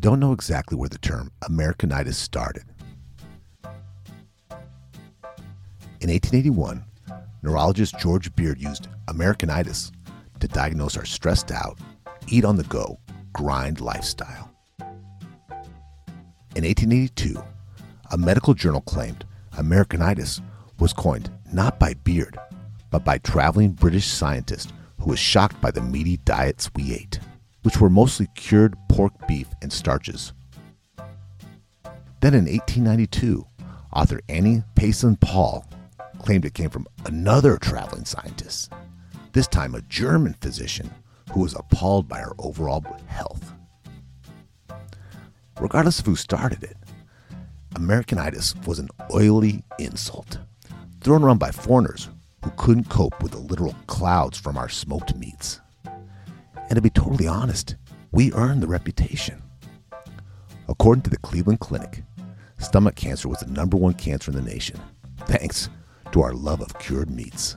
we don't know exactly where the term Americanitis started. In 1881, neurologist George Beard used Americanitis to diagnose our stressed out, eat on the go, grind lifestyle. In 1882, a medical journal claimed Americanitis was coined not by Beard, but by traveling British scientist who was shocked by the meaty diets we ate, which were mostly cured pork beef and starches. Then in 1892, author Annie Payson Call claimed it came from another traveling scientist, this time a German physician who was appalled by our overall health. Regardless of who started it, Americanitis was an oily insult thrown around by foreigners who couldn't cope with the literal clouds from our smoked meats. And to be totally honest, we earned the reputation. According to the Cleveland Clinic, stomach cancer was the number one cancer in the nation, thanks to our love of cured meats.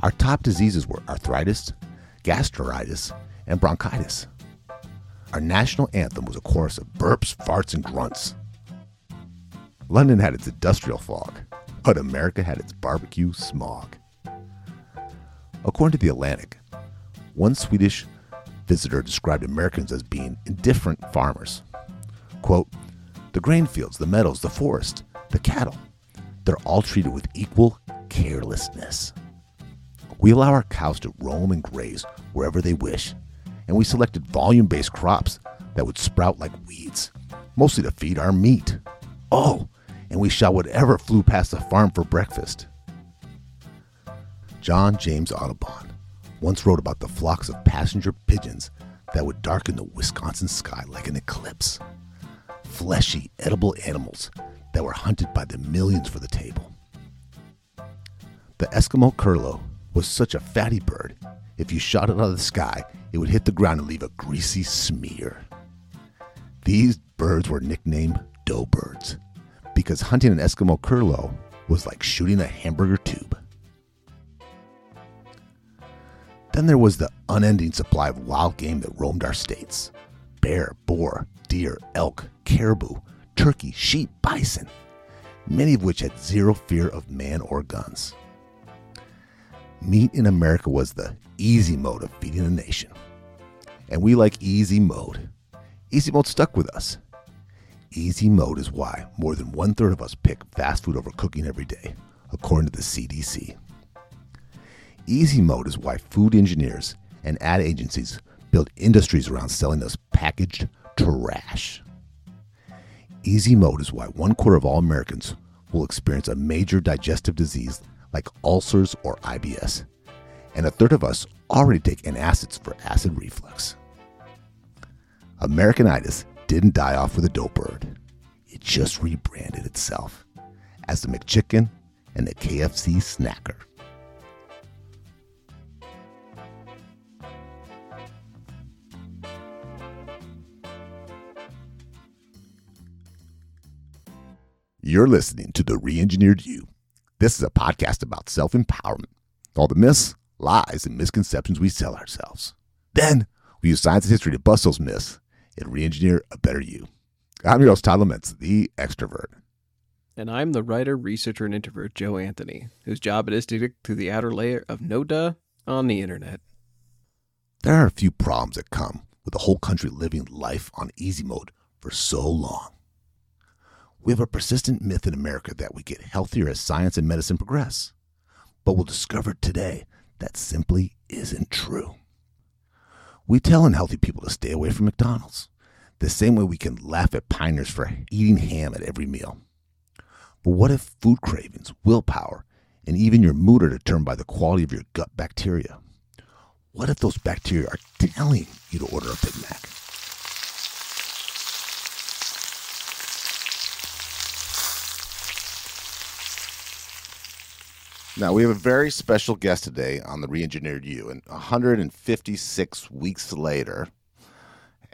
Our top diseases were arthritis, gastritis, and bronchitis. Our national anthem was a chorus of burps, farts, and grunts. London had its industrial fog, but America had its barbecue smog. According to The Atlantic, one Swedish visitor described Americans as being indifferent farmers. Quote, the grain fields, the meadows, the forest, the cattle, they're all treated with equal carelessness. We allow our cows to roam and graze wherever they wish, and we selected volume based crops that would sprout like weeds, mostly to feed our meat. Oh, and we shot whatever flew past the farm for breakfast. John James Audubon once wrote about the flocks of passenger pigeons that would darken the Wisconsin sky like an eclipse. Fleshy, edible animals that were hunted by the millions for the table. The Eskimo curlew was such a fatty bird, if you shot it out of the sky, it would hit the ground and leave a greasy smear. These birds were nicknamed dough birds because hunting an Eskimo curlew was like shooting a hamburger tube. Then there was the unending supply of wild game that roamed our states bear, boar, deer, elk, caribou, turkey, sheep, bison, many of which had zero fear of man or guns. Meat in America was the easy mode of feeding the nation. And we like easy mode. Easy mode stuck with us. Easy mode is why more than one third of us pick fast food over cooking every day, according to the CDC. Easy mode is why food engineers and ad agencies build industries around selling us packaged trash. Easy mode is why one quarter of all Americans will experience a major digestive disease like ulcers or IBS, and a third of us already take antacids for acid reflux. Americanitis didn't die off with a dough bird. It just rebranded itself as the McChicken and the KFC snacker. You're listening to The Reengineered You. This is a podcast about self empowerment, all the myths, lies, and misconceptions we sell ourselves. Then we use science and history to bust those myths and re engineer a better you. I'm your host, Todd Laments, the extrovert. And I'm the writer, researcher, and introvert, Joe Anthony, whose job it is to dig through the outer layer of no duh on the internet. There are a few problems that come with the whole country living life on easy mode for so long. We have a persistent myth in America that we get healthier as science and medicine progress. But we'll discover today that simply isn't true. We tell unhealthy people to stay away from McDonald's, the same way we can laugh at pioneers for eating ham at every meal. But what if food cravings, willpower, and even your mood are determined by the quality of your gut bacteria? What if those bacteria are telling you to order a Big Mac? Now, we have a very special guest today on the Reengineered You. And 156 weeks later,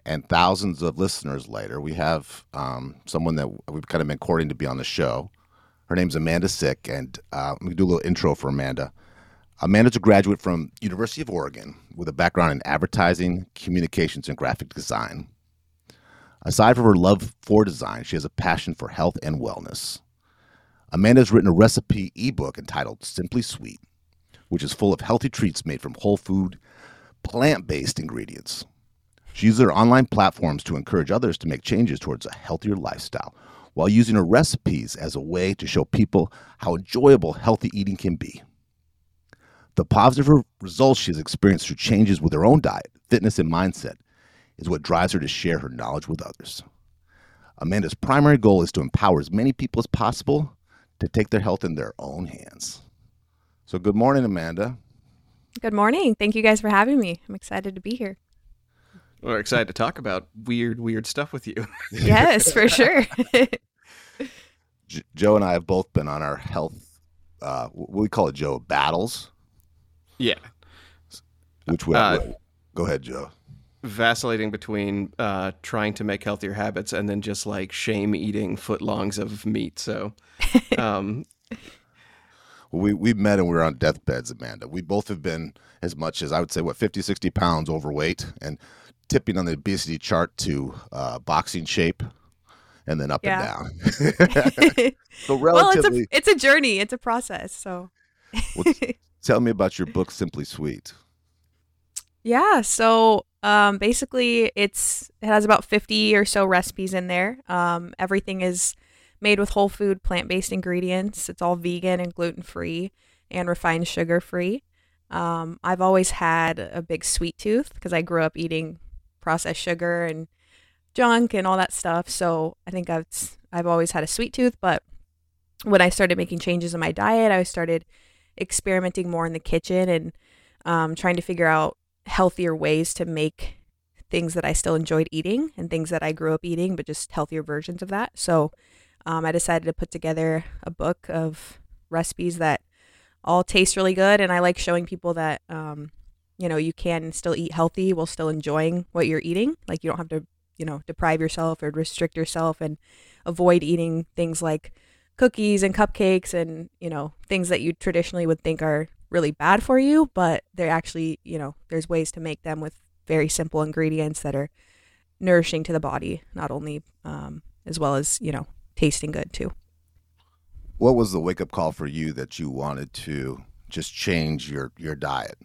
and thousands of listeners later, we have um, someone that we've kind of been courting to be on the show. Her name's Amanda Sick, and uh, let me do a little intro for Amanda. Amanda's a graduate from University of Oregon with a background in advertising, communications, and graphic design. Aside from her love for design, she has a passion for health and wellness. Amanda has written a recipe ebook entitled Simply Sweet, which is full of healthy treats made from whole food, plant based ingredients. She uses her online platforms to encourage others to make changes towards a healthier lifestyle while using her recipes as a way to show people how enjoyable healthy eating can be. The positive results she has experienced through changes with her own diet, fitness, and mindset is what drives her to share her knowledge with others. Amanda's primary goal is to empower as many people as possible to take their health in their own hands. So, good morning, Amanda. Good morning. Thank you guys for having me. I'm excited to be here. We're excited to talk about weird, weird stuff with you. yes, for sure. Joe and I have both been on our health, uh, what we call it, Joe, battles. Yeah. Which way? Uh, go ahead, Joe. Vacillating between uh, trying to make healthier habits and then just like shame eating footlongs of meat. So, um, we we met and we were on deathbeds, Amanda. We both have been as much as I would say what 50, 60 pounds overweight and tipping on the obesity chart to uh, boxing shape and then up yeah. and down. so relatively, well, it's a it's a journey. It's a process. So, well, tell me about your book, Simply Sweet. Yeah. So um, basically, it's it has about fifty or so recipes in there. Um, everything is made with whole food, plant based ingredients. It's all vegan and gluten free and refined sugar free. Um, I've always had a big sweet tooth because I grew up eating processed sugar and junk and all that stuff. So I think I've I've always had a sweet tooth, but when I started making changes in my diet, I started experimenting more in the kitchen and um, trying to figure out healthier ways to make things that I still enjoyed eating and things that I grew up eating, but just healthier versions of that. So um, I decided to put together a book of recipes that all taste really good, and I like showing people that um, you know you can still eat healthy while still enjoying what you're eating. Like you don't have to you know deprive yourself or restrict yourself and avoid eating things like cookies and cupcakes and you know things that you traditionally would think are really bad for you but they're actually you know there's ways to make them with very simple ingredients that are nourishing to the body not only um, as well as you know tasting good too what was the wake up call for you that you wanted to just change your your diet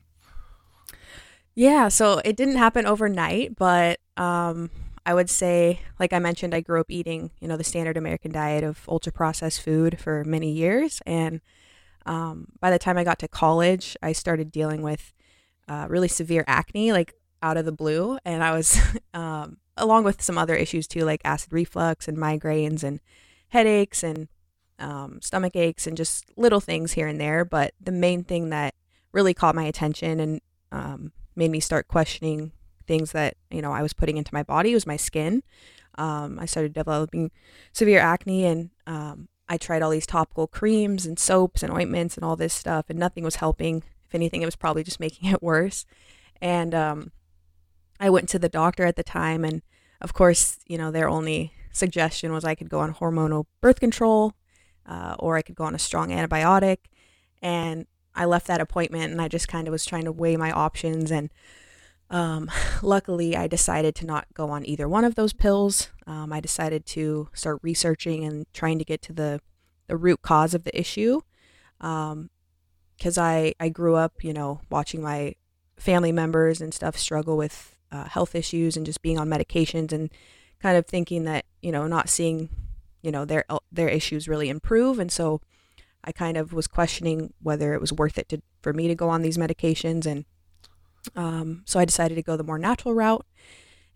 yeah so it didn't happen overnight but um I would say, like I mentioned, I grew up eating, you know, the standard American diet of ultra processed food for many years. And um, by the time I got to college, I started dealing with uh, really severe acne, like out of the blue. And I was, um, along with some other issues too, like acid reflux and migraines and headaches and um, stomach aches and just little things here and there. But the main thing that really caught my attention and um, made me start questioning things that you know I was putting into my body was my skin. Um, I started developing severe acne, and um, I tried all these topical creams and soaps and ointments and all this stuff, and nothing was helping. If anything, it was probably just making it worse. And um, I went to the doctor at the time, and of course, you know, their only suggestion was I could go on hormonal birth control, uh, or I could go on a strong antibiotic. And I left that appointment, and I just kind of was trying to weigh my options and um, luckily, I decided to not go on either one of those pills. Um, I decided to start researching and trying to get to the, the root cause of the issue. Because um, I, I grew up, you know, watching my family members and stuff struggle with uh, health issues and just being on medications and kind of thinking that, you know, not seeing, you know, their, their issues really improve. And so I kind of was questioning whether it was worth it to, for me to go on these medications and um, so I decided to go the more natural route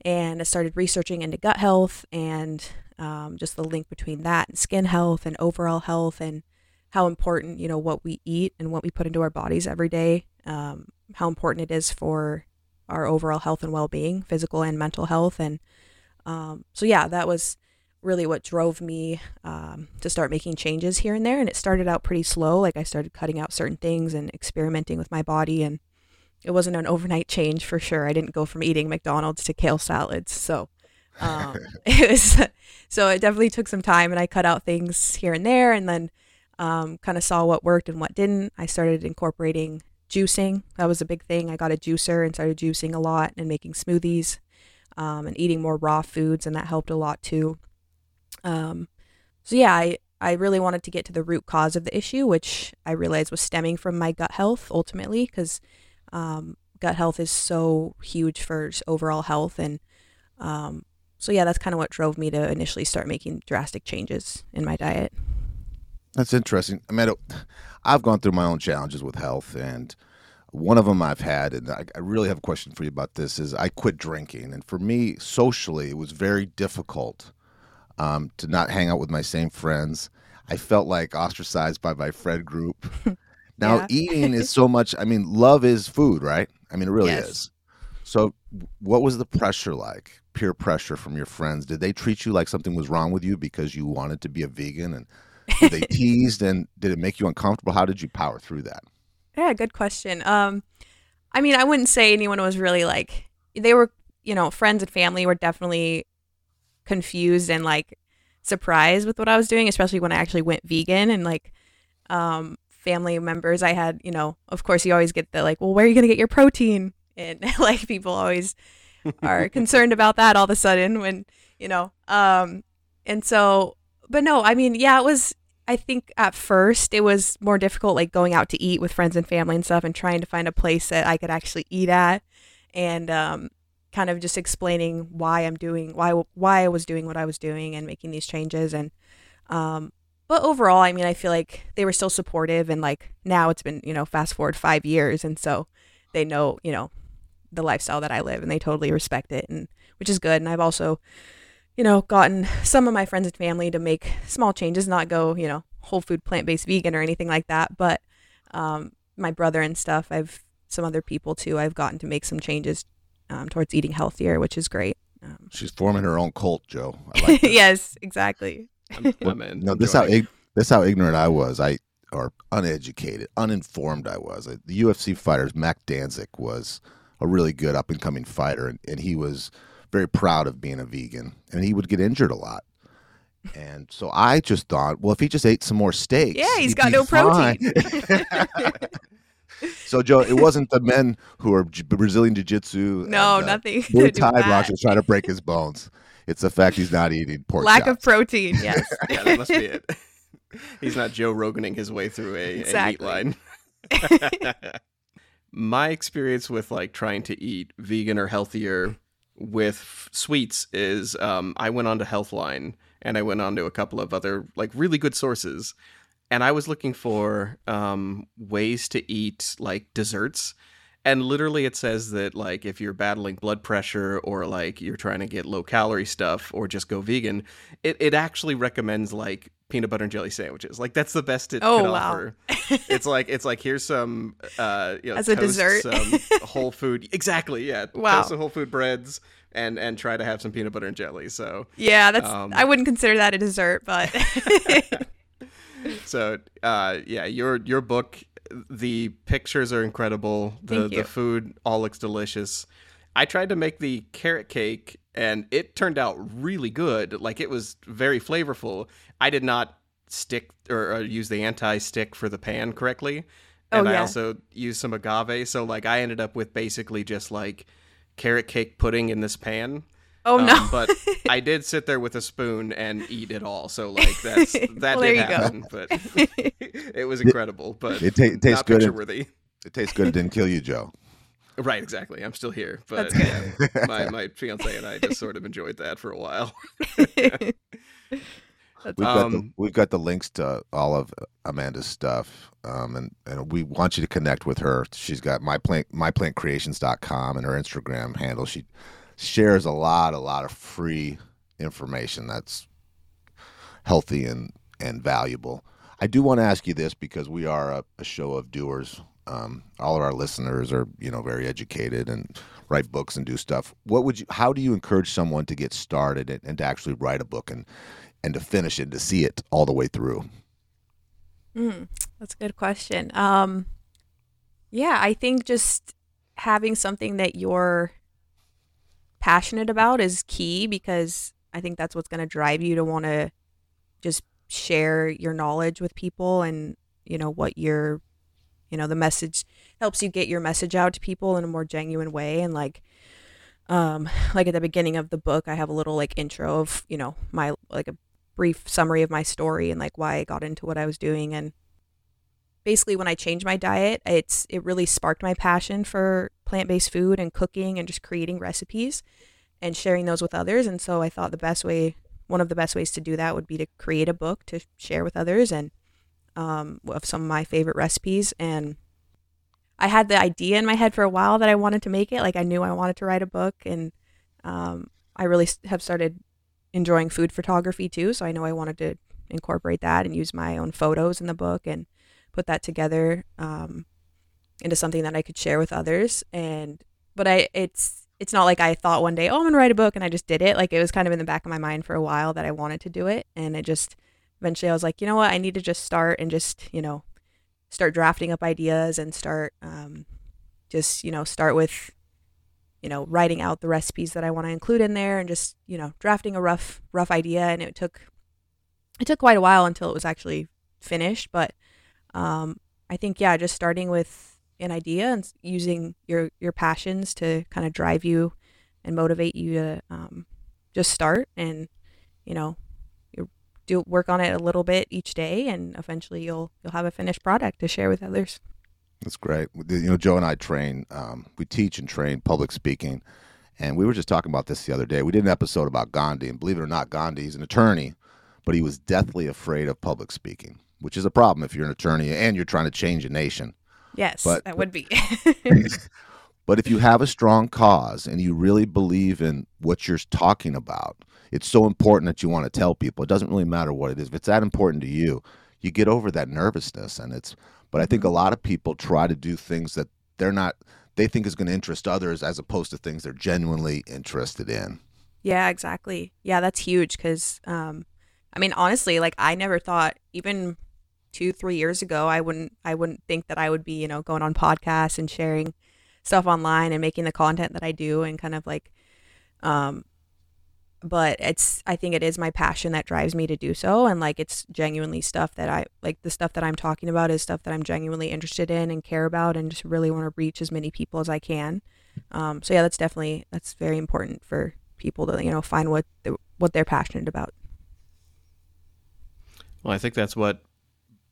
and I started researching into gut health and um, just the link between that and skin health and overall health and how important, you know, what we eat and what we put into our bodies every day, um, how important it is for our overall health and well being, physical and mental health. And um, so, yeah, that was really what drove me um, to start making changes here and there. And it started out pretty slow. Like I started cutting out certain things and experimenting with my body and it wasn't an overnight change for sure. I didn't go from eating McDonald's to kale salads. So um, it was so it definitely took some time and I cut out things here and there and then um, kind of saw what worked and what didn't. I started incorporating juicing. That was a big thing. I got a juicer and started juicing a lot and making smoothies. um, and eating more raw foods, and that helped a lot too. Um, so yeah, I I really wanted to get to the root cause of the issue, which I realized was stemming from my gut health ultimately, because um, gut health is so huge for overall health. And um, so, yeah, that's kind of what drove me to initially start making drastic changes in my diet. That's interesting. I mean, I've gone through my own challenges with health, and one of them I've had, and I, I really have a question for you about this, is I quit drinking. And for me, socially, it was very difficult um, to not hang out with my same friends. I felt like ostracized by my friend group. Now, yeah. eating is so much, I mean, love is food, right? I mean, it really yes. is. So, what was the pressure like? Peer pressure from your friends? Did they treat you like something was wrong with you because you wanted to be a vegan? And they teased and did it make you uncomfortable? How did you power through that? Yeah, good question. Um, I mean, I wouldn't say anyone was really like, they were, you know, friends and family were definitely confused and like surprised with what I was doing, especially when I actually went vegan and like um, family members I had, you know, of course you always get the like, well, where are you going to get your protein? And like people always are concerned about that all of a sudden when, you know, um, and so, but no, I mean, yeah, it was, I think at first it was more difficult, like going out to eat with friends and family and stuff and trying to find a place that I could actually eat at. And, um, kind of just explaining why I'm doing why why I was doing what I was doing and making these changes and um but overall I mean I feel like they were still supportive and like now it's been you know fast forward 5 years and so they know you know the lifestyle that I live and they totally respect it and which is good and I've also you know gotten some of my friends and family to make small changes not go you know whole food plant-based vegan or anything like that but um my brother and stuff I've some other people too I've gotten to make some changes um, towards eating healthier, which is great. Um, She's forming her own cult, Joe. Like yes, exactly. I'm, I'm in. No, this how ig- this how ignorant I was. I or uneducated, uninformed I was. I, the UFC fighters, Mac Danzig was a really good up and coming fighter, and, and he was very proud of being a vegan, and he would get injured a lot. And so I just thought, well, if he just ate some more steaks, yeah, he's got no fine. protein. so Joe, it wasn't the men who are Brazilian jiu-jitsu. No, and, uh, nothing. Muay Thai boxers trying to break his bones. It's the fact he's not eating pork. Lack chops. of protein. Yes. yeah, that must be it. He's not Joe Roganing his way through a, exactly. a meat line. My experience with like trying to eat vegan or healthier with sweets is um, I went on to Healthline and I went on to a couple of other like really good sources and I was looking for um, ways to eat like desserts. And literally, it says that like if you're battling blood pressure or like you're trying to get low calorie stuff or just go vegan, it, it actually recommends like peanut butter and jelly sandwiches. Like that's the best it oh, can wow. offer. it's like it's like here's some uh you know, as a dessert, some whole food. Exactly, yeah. Wow. Toast some whole food breads and and try to have some peanut butter and jelly. So yeah, that's um, I wouldn't consider that a dessert, but so uh, yeah, your your book, the pictures are incredible. The the food all looks delicious. I tried to make the carrot cake and it turned out really good. Like it was very flavorful. I did not stick or, or use the anti-stick for the pan correctly. Oh, and oh, yeah. I also used some agave, so like I ended up with basically just like carrot cake pudding in this pan. Oh um, no! but I did sit there with a spoon and eat it all. So like that's that well, did happen, but it was incredible. But it, ta- it tastes good. Worthy. It tastes good. It didn't kill you, Joe. Right, exactly. I'm still here, but yeah, my my fiance and I just sort of enjoyed that for a while. we've got um, the, we've got the links to all of Amanda's stuff, um, and and we want you to connect with her. She's got my plant myplantcreations.com and her Instagram handle. She shares a lot, a lot of free information that's healthy and and valuable. I do want to ask you this because we are a, a show of doers. Um, all of our listeners are, you know, very educated and write books and do stuff. What would you? How do you encourage someone to get started and, and to actually write a book and and to finish it, to see it all the way through? Mm, that's a good question. Um, yeah, I think just having something that you're passionate about is key because I think that's what's going to drive you to want to just share your knowledge with people and you know what your you know the message helps you get your message out to people in a more genuine way. And like um, like at the beginning of the book, I have a little like intro of you know my like a brief summary of my story and like why I got into what I was doing. And basically when I changed my diet, it's it really sparked my passion for plant-based food and cooking and just creating recipes and sharing those with others. And so I thought the best way, one of the best ways to do that would be to create a book to share with others and um, of some of my favorite recipes. And I had the idea in my head for a while that I wanted to make it. Like I knew I wanted to write a book, and um, I really have started enjoying food photography too. So I know I wanted to incorporate that and use my own photos in the book and put that together um, into something that I could share with others. And but I it's it's not like I thought one day, oh, I'm gonna write a book, and I just did it. Like it was kind of in the back of my mind for a while that I wanted to do it, and it just eventually I was like, you know what, I need to just start and just you know start drafting up ideas and start um, just you know start with you know writing out the recipes that I want to include in there and just you know drafting a rough rough idea and it took it took quite a while until it was actually finished but um, I think yeah, just starting with an idea and using your your passions to kind of drive you and motivate you to um, just start and you know you do work on it a little bit each day and eventually you'll you'll have a finished product to share with others. That's great. You know, Joe and I train, um, we teach and train public speaking. And we were just talking about this the other day. We did an episode about Gandhi, and believe it or not, Gandhi is an attorney, but he was deathly afraid of public speaking which is a problem if you're an attorney and you're trying to change a nation. Yes, but, that would be. but if you have a strong cause and you really believe in what you're talking about, it's so important that you want to tell people. It doesn't really matter what it is. If it's that important to you, you get over that nervousness and it's but I think a mm-hmm. lot of people try to do things that they're not they think is going to interest others as opposed to things they're genuinely interested in. Yeah, exactly. Yeah, that's huge cuz um I mean honestly, like I never thought even two three years ago i wouldn't i wouldn't think that i would be you know going on podcasts and sharing stuff online and making the content that i do and kind of like um but it's i think it is my passion that drives me to do so. And like it's genuinely stuff that i like the stuff that i'm talking about is stuff that i'm genuinely interested in and care about and just really want to reach as many people as i can. Um so yeah that's definitely that's very important for people to you know find what the, what they're passionate about. Well i think that's what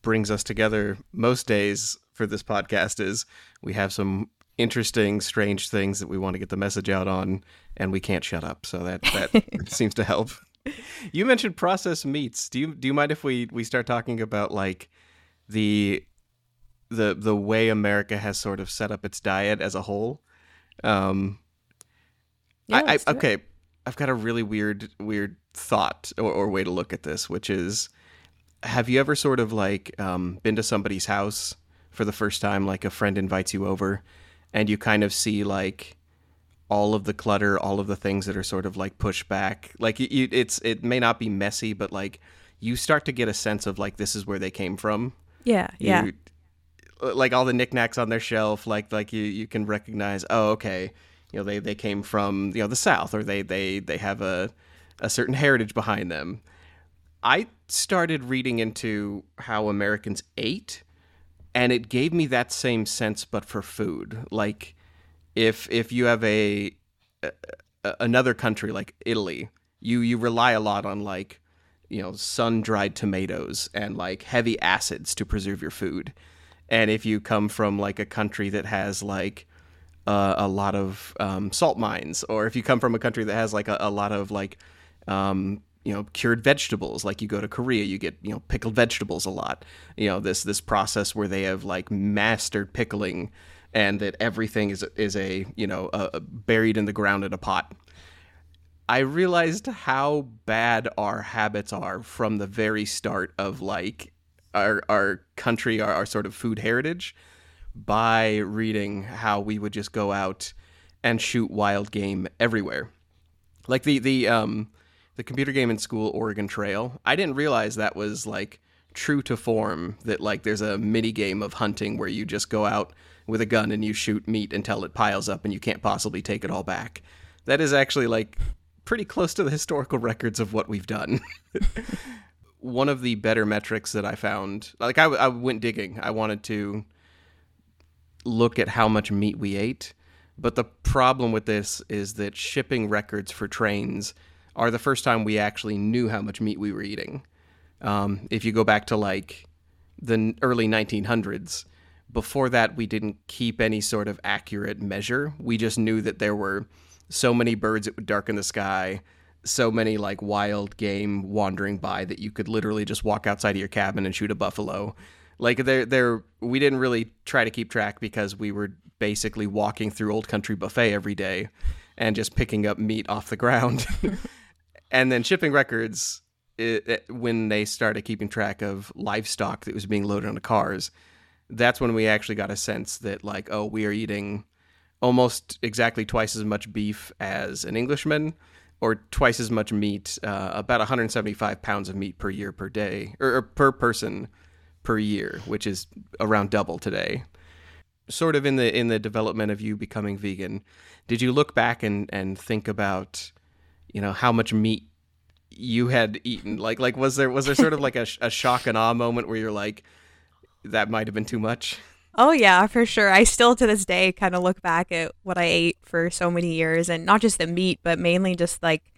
brings us together most days for this podcast is we have some interesting, strange things that we want to get the message out on, and we can't shut up. So that that seems to help. You mentioned processed meats. Do you do you mind if we we start talking about like the the the way America has sort of set up its diet as a whole? Um, yeah, I, I okay. I've got a really weird weird thought or, or way to look at this, which is have you ever sort of like um, been to somebody's house for the first time, like a friend invites you over, and you kind of see like all of the clutter, all of the things that are sort of like pushed back. Like you, it's it may not be messy, but like you start to get a sense of like this is where they came from. Yeah, you, yeah. Like all the knickknacks on their shelf, like like you you can recognize. Oh, okay. You know they they came from you know the South, or they they they have a a certain heritage behind them. I started reading into how Americans ate, and it gave me that same sense, but for food. Like, if if you have a, a another country like Italy, you you rely a lot on like you know sun dried tomatoes and like heavy acids to preserve your food. And if you come from like a country that has like uh, a lot of um, salt mines, or if you come from a country that has like a, a lot of like um, you know cured vegetables. Like you go to korea you get you know pickled vegetables a lot. You know this this process where they have like mastered pickling and that everything is is a you know uh, buried in the ground in a pot. I realized how bad our habits are from the very start of like our our country our, our sort of food heritage by reading how we would just go out and shoot wild game everywhere. Like the the um the computer game in school Oregon Trail. I didn't realize that was like true to form that like there's a mini game of hunting where you just go out with a gun and you shoot meat until it piles up and you can't possibly take it all back. That is actually like pretty close to the historical records of what we've done. One of the better metrics that I found, like I, I went digging, I wanted to look at how much meat we ate But the problem with this is that shipping records for trains are the first time we actually knew how much meat we were eating. Um, if you go back to like the early 1900s, before that, we didn't keep any sort of accurate measure. We just knew that there were so many birds it would darken the sky, so many like wild game wandering by that you could literally just walk outside of your cabin and shoot a buffalo. Like there, there, we didn't really try to keep track because we were basically walking through Old Country Buffet every day and just picking up meat off the ground. and then shipping records, it, it, when they started keeping track of livestock that was being loaded onto cars, that's when we actually got a sense that like, oh, we are eating almost exactly twice as much beef as an Englishman, or twice as much meat, uh, about 175 pounds of meat per year per day, or, or per person per year, which is around double today. Sort of in the in the development of you becoming vegan, did you look back and and think about, you know, how much meat you had eaten? Like like was there was there sort of like a, a shock and awe moment where you're like, that might have been too much? Oh yeah, for sure. I still to this day kind of look back at what I ate for so many years, and not just the meat, but mainly just like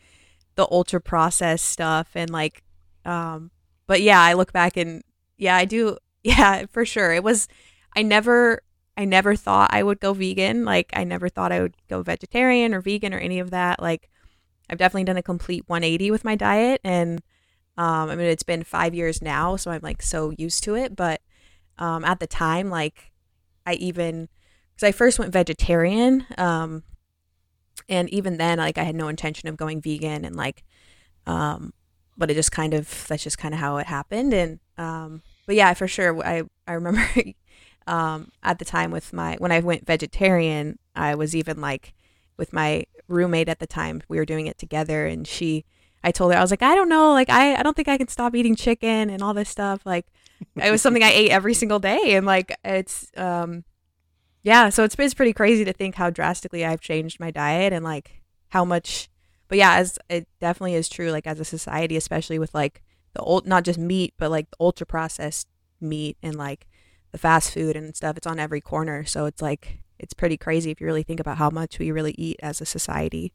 the ultra processed stuff and like, um, but yeah, I look back and yeah, I do. Yeah, for sure. It was, I never, I never thought I would go vegan. Like, I never thought I would go vegetarian or vegan or any of that. Like, I've definitely done a complete 180 with my diet. And, um, I mean, it's been five years now, so I'm like so used to it. But, um, at the time, like, I even, because I first went vegetarian, um, and even then, like, I had no intention of going vegan and like, um, but it just kind of, that's just kind of how it happened. And, um, but yeah, for sure. I I remember um, at the time with my when I went vegetarian, I was even like with my roommate at the time. We were doing it together, and she, I told her I was like, I don't know, like I I don't think I can stop eating chicken and all this stuff. Like it was something I ate every single day, and like it's um yeah. So it's it's pretty crazy to think how drastically I've changed my diet and like how much. But yeah, as it definitely is true, like as a society, especially with like the old not just meat but like the ultra processed meat and like the fast food and stuff it's on every corner so it's like it's pretty crazy if you really think about how much we really eat as a society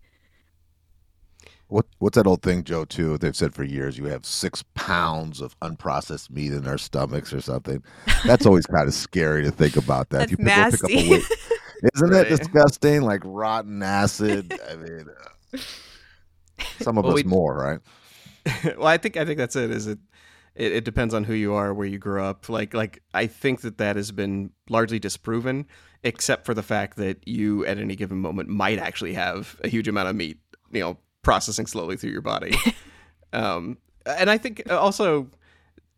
what what's that old thing, Joe? Too they've said for years you have six pounds of unprocessed meat in our stomachs or something. That's always kind of scary to think about that. That's if you nasty. Pick up a weight, isn't right. that disgusting? Like rotten acid. I mean, uh, some of well, us we, more, right? well, I think I think that's it. Is it, it? It depends on who you are, where you grew up. Like like I think that that has been largely disproven, except for the fact that you at any given moment might actually have a huge amount of meat, you know, processing slowly through your body. um, and I think uh, also.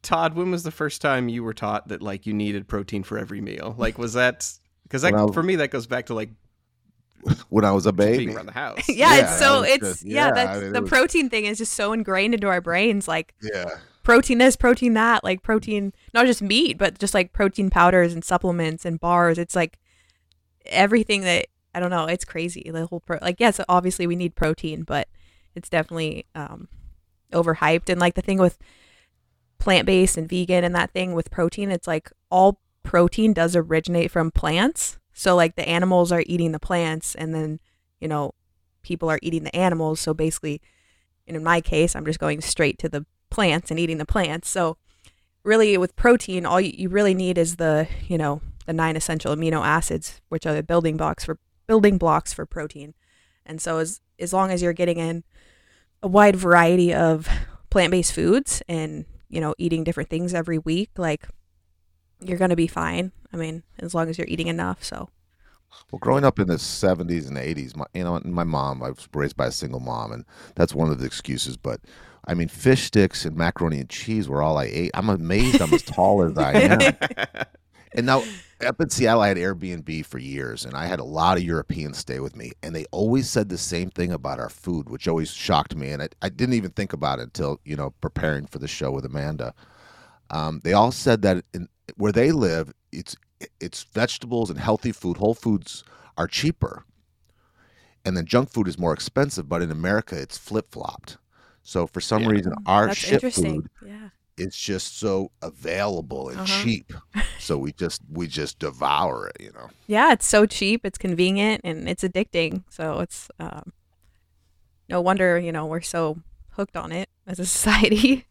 Todd, when was the first time you were taught that like you needed protein for every meal? Like, was that because that for me that goes back to like when I was a baby around the house. yeah, yeah, it's so it's just, yeah, yeah, that's I mean, the was, protein thing is just so ingrained into our brains. Like yeah, protein this, protein that, like protein not just meat, but just like protein powders and supplements and bars. It's like everything that I don't know. It's crazy. The whole pro like yes, obviously we need protein, but it's definitely um, overhyped. And like the thing with plant based and vegan and that thing with protein, it's like all protein does originate from plants so like the animals are eating the plants and then, you know, people are eating the animals. So basically, in my case, I'm just going straight to the plants and eating the plants. So really with protein, all you really need is the, you know, the nine essential amino acids, which are the building blocks for building blocks for protein. And so as as long as you're getting in a wide variety of plant-based foods and, you know, eating different things every week, like you're going to be fine. I mean, as long as you're eating enough. So. Well, growing up in the 70s and 80s, my, you know, my mom, I was raised by a single mom, and that's one of the excuses. But I mean, fish sticks and macaroni and cheese were all I ate. I'm amazed I'm as tall as I am. and now up in Seattle, I had Airbnb for years, and I had a lot of Europeans stay with me, and they always said the same thing about our food, which always shocked me. And I, I didn't even think about it until you know preparing for the show with Amanda. Um, they all said that in, where they live, it's it's vegetables and healthy food. Whole foods are cheaper, and then junk food is more expensive. But in America, it's flip flopped. So for some yeah. reason, our That's ship food yeah. is just so available and uh-huh. cheap. so we just we just devour it, you know. Yeah, it's so cheap, it's convenient, and it's addicting. So it's um, no wonder you know we're so hooked on it as a society.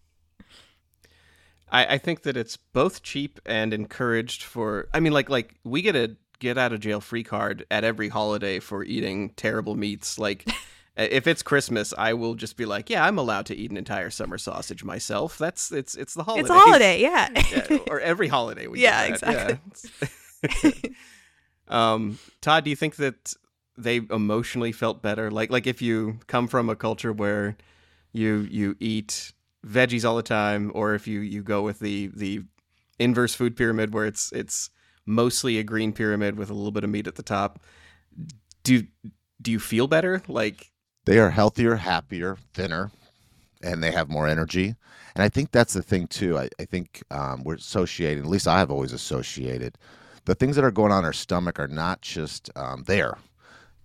I, I think that it's both cheap and encouraged for. I mean, like like we get a get out of jail free card at every holiday for eating terrible meats. Like if it's Christmas, I will just be like, yeah, I'm allowed to eat an entire summer sausage myself. That's it's it's the holiday. It's a holiday, yeah. yeah or every holiday we yeah, exactly. Yeah. um, Todd, do you think that they emotionally felt better? Like like if you come from a culture where you you eat veggies all the time, or if you you go with the the inverse food pyramid where it's it's mostly a green pyramid with a little bit of meat at the top. Do do you feel better? Like they are healthier, happier, thinner, and they have more energy. And I think that's the thing too. I, I think um, we're associating. At least I have always associated the things that are going on in our stomach are not just um, there.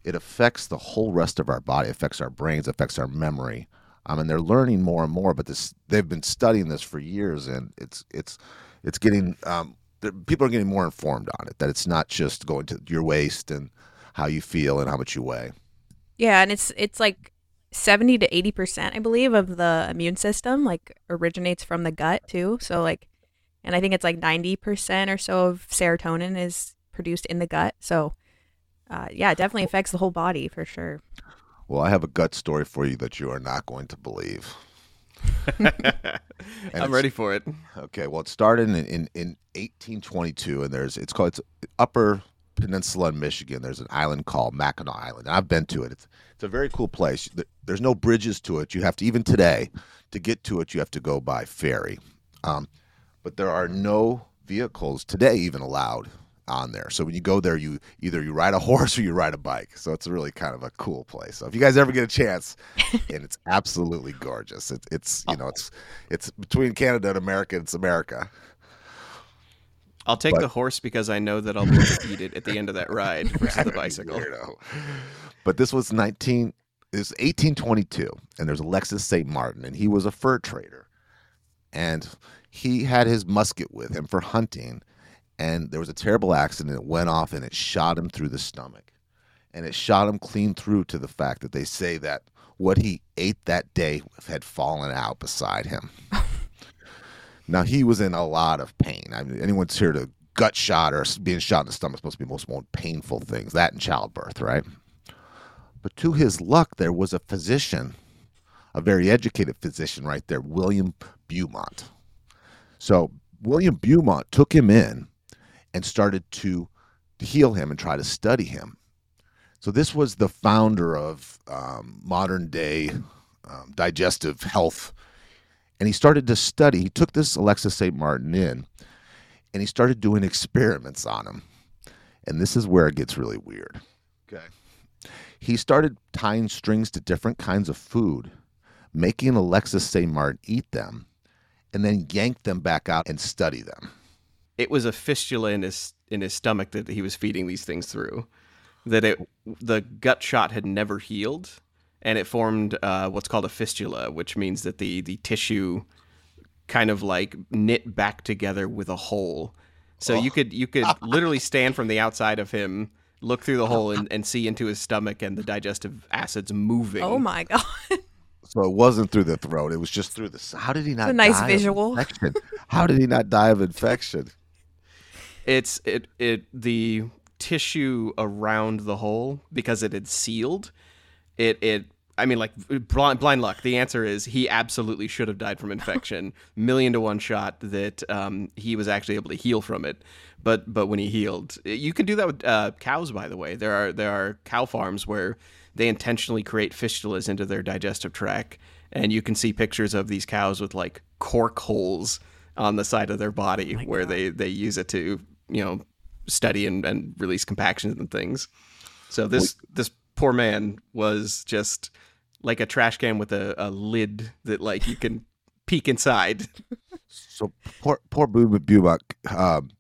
It affects the whole rest of our body. Affects our brains. Affects our memory. Um, and they're learning more and more. But this, they've been studying this for years, and it's it's it's getting um, people are getting more informed on it. That it's not just going to your waist and how you feel and how much you weigh. Yeah, and it's it's like seventy to eighty percent, I believe, of the immune system like originates from the gut too. So like, and I think it's like ninety percent or so of serotonin is produced in the gut. So, uh, yeah, it definitely affects the whole body for sure. Well, I have a gut story for you that you are not going to believe. I'm ready for it. Okay, well, it started in, in, in 1822, and there's it's called it's Upper Peninsula in Michigan. There's an island called Mackinac Island. I've been to it. It's it's a very cool place. There's no bridges to it. You have to even today to get to it. You have to go by ferry, um, but there are no vehicles today even allowed on there. So when you go there, you either you ride a horse or you ride a bike. So it's really kind of a cool place. So if you guys ever get a chance, and it's absolutely gorgeous. It, it's you know it's it's between Canada and America. It's America. I'll take but, the horse because I know that I'll be able to eat it at the end of that ride versus the bicycle. Weirdo. But this was 19 it was 1822 and there's Alexis St. Martin and he was a fur trader. And he had his musket with him for hunting and there was a terrible accident. It went off and it shot him through the stomach. And it shot him clean through to the fact that they say that what he ate that day had fallen out beside him. now he was in a lot of pain. I mean, anyone's here to gut shot or being shot in the stomach supposed to be most most painful things. That and childbirth, right? But to his luck, there was a physician, a very educated physician right there, William Beaumont. So William Beaumont took him in and started to heal him and try to study him. So this was the founder of um, modern day um, digestive health, and he started to study. He took this Alexis St. Martin in, and he started doing experiments on him. And this is where it gets really weird. Okay. He started tying strings to different kinds of food, making Alexis St. Martin eat them, and then yank them back out and study them it was a fistula in his in his stomach that he was feeding these things through. That it the gut shot had never healed, and it formed uh, what's called a fistula, which means that the the tissue kind of like knit back together with a hole. So oh. you could you could literally stand from the outside of him, look through the hole, and, and see into his stomach and the digestive acids moving. Oh my god! So it wasn't through the throat; it was just through the. How did he not? It's a nice visual. How did he not die of infection? It's it it the tissue around the hole because it had sealed. It it I mean, like blind, blind luck. The answer is he absolutely should have died from infection. Million to one shot that um, he was actually able to heal from it. But but when he healed, you can do that with uh, cows. By the way, there are there are cow farms where they intentionally create fistulas into their digestive tract, and you can see pictures of these cows with like cork holes on the side of their body oh where God. they they use it to you know study and, and release compactions and things. So this this poor man was just like a trash can with a, a lid that like you can peek inside. So poor poor Bubak. Um,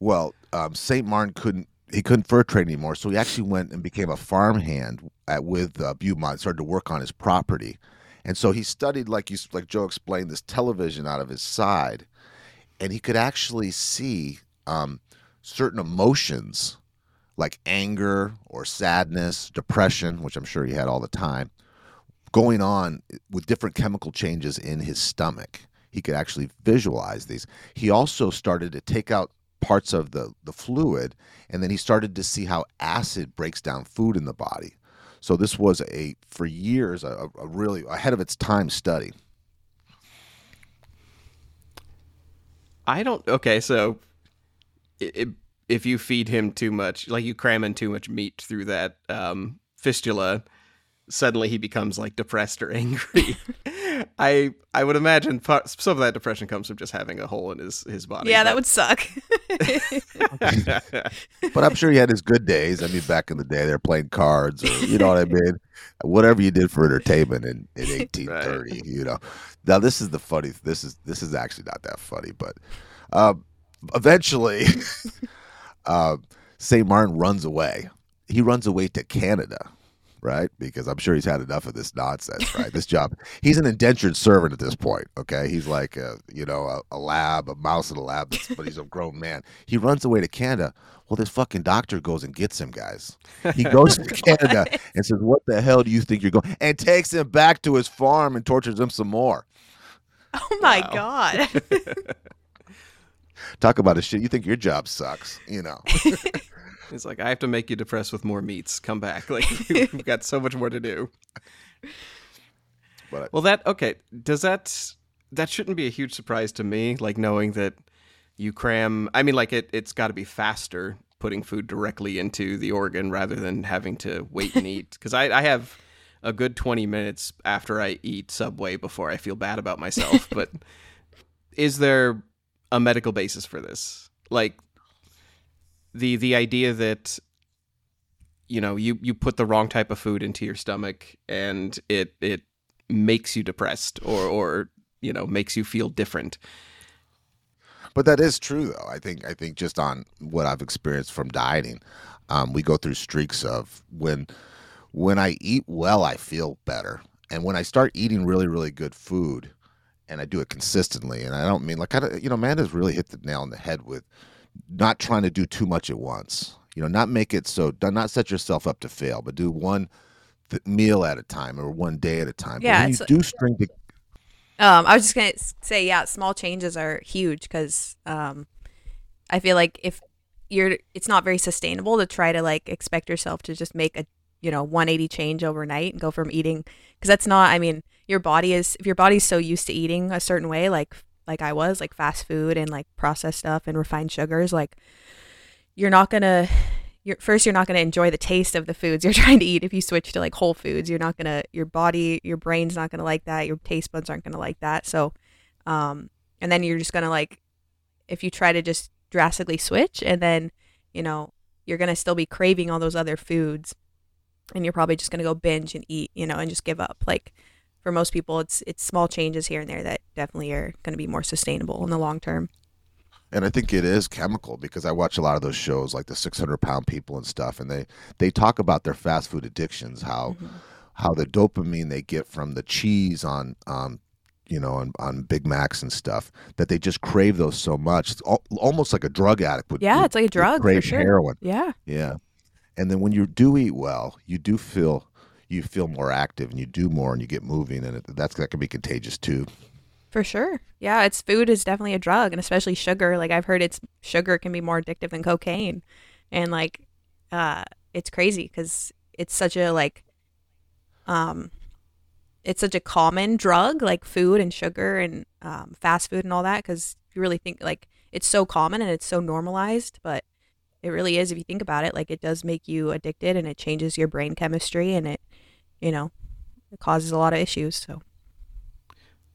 well, um, Saint Martin couldn't he couldn't fur trade anymore, so he actually went and became a farmhand at, with uh, Beaumont. Started to work on his property, and so he studied like you like Joe explained this television out of his side, and he could actually see um, certain emotions like anger or sadness, depression, which I'm sure he had all the time, going on with different chemical changes in his stomach. He could actually visualize these. He also started to take out parts of the, the fluid, and then he started to see how acid breaks down food in the body. So this was a for years a, a really ahead of its time study. I don't. Okay, so it, if you feed him too much, like you cram in too much meat through that um, fistula, suddenly he becomes like depressed or angry. I I would imagine part, some of that depression comes from just having a hole in his his body. Yeah, but... that would suck. but I'm sure he had his good days. I mean, back in the day, they're playing cards, or you know what I mean. Whatever you did for entertainment in, in 1830, right. you know. Now this is the funny. This is this is actually not that funny, but uh, eventually, uh, Saint Martin runs away. He runs away to Canada right? Because I'm sure he's had enough of this nonsense, right? this job. He's an indentured servant at this point. Okay, he's like a you know a, a lab, a mouse in a lab, but he's a grown man. He runs away to Canada. Well, this fucking doctor goes and gets him, guys. He goes to Canada and says, "What the hell do you think you're going?" and takes him back to his farm and tortures him some more. Oh my wow. god. Talk about a shit. You think your job sucks, you know. It's like I have to make you depressed with more meats. Come back. Like we've got so much more to do. But well, that okay. Does that that shouldn't be a huge surprise to me? Like knowing that you cram. I mean, like it. It's got to be faster putting food directly into the organ rather than having to wait and eat. Because I, I have a good twenty minutes after I eat Subway before I feel bad about myself. but is there a medical basis for this? Like the the idea that you know you you put the wrong type of food into your stomach and it it makes you depressed or or you know makes you feel different. But that is true though. I think i think just on what i've experienced from dieting um, we go through streaks of when when i eat well i feel better. And when i start eating really really good food and i do it consistently and i don't mean like i you know amanda's really hit the nail on the head with not trying to do too much at once. You know, not make it so, do not set yourself up to fail, but do one th- meal at a time or one day at a time. Yeah, you do string to. Um, I was just gonna say, yeah, small changes are huge because um, I feel like if you're, it's not very sustainable to try to like expect yourself to just make a you know 180 change overnight and go from eating because that's not. I mean, your body is if your body's so used to eating a certain way, like like I was, like fast food and like processed stuff and refined sugars, like you're not gonna you're first you're not gonna enjoy the taste of the foods you're trying to eat if you switch to like whole foods. You're not gonna your body, your brain's not gonna like that, your taste buds aren't gonna like that. So um and then you're just gonna like if you try to just drastically switch and then, you know, you're gonna still be craving all those other foods and you're probably just gonna go binge and eat, you know, and just give up. Like for most people, it's it's small changes here and there that definitely are going to be more sustainable in the long term. And I think it is chemical because I watch a lot of those shows like the 600 pound people and stuff, and they they talk about their fast food addictions, how mm-hmm. how the dopamine they get from the cheese on um, you know, on, on Big Macs and stuff, that they just crave those so much. It's al- almost like a drug addict would. Yeah, would, it's like a drug. Crave sure. heroin. Yeah. Yeah. And then when you do eat well, you do feel you feel more active and you do more and you get moving and it, that's that can be contagious too. For sure. Yeah it's food is definitely a drug and especially sugar. Like i've heard it's sugar can be more addictive than cocaine. And like uh it's crazy because it's such a like um it's such a common drug like food and sugar and um, fast food and all that because you really think like it's so common and it's so normalized but it really is if you think about it. Like it does make you addicted and it changes your brain chemistry and it you know, it causes a lot of issues. So,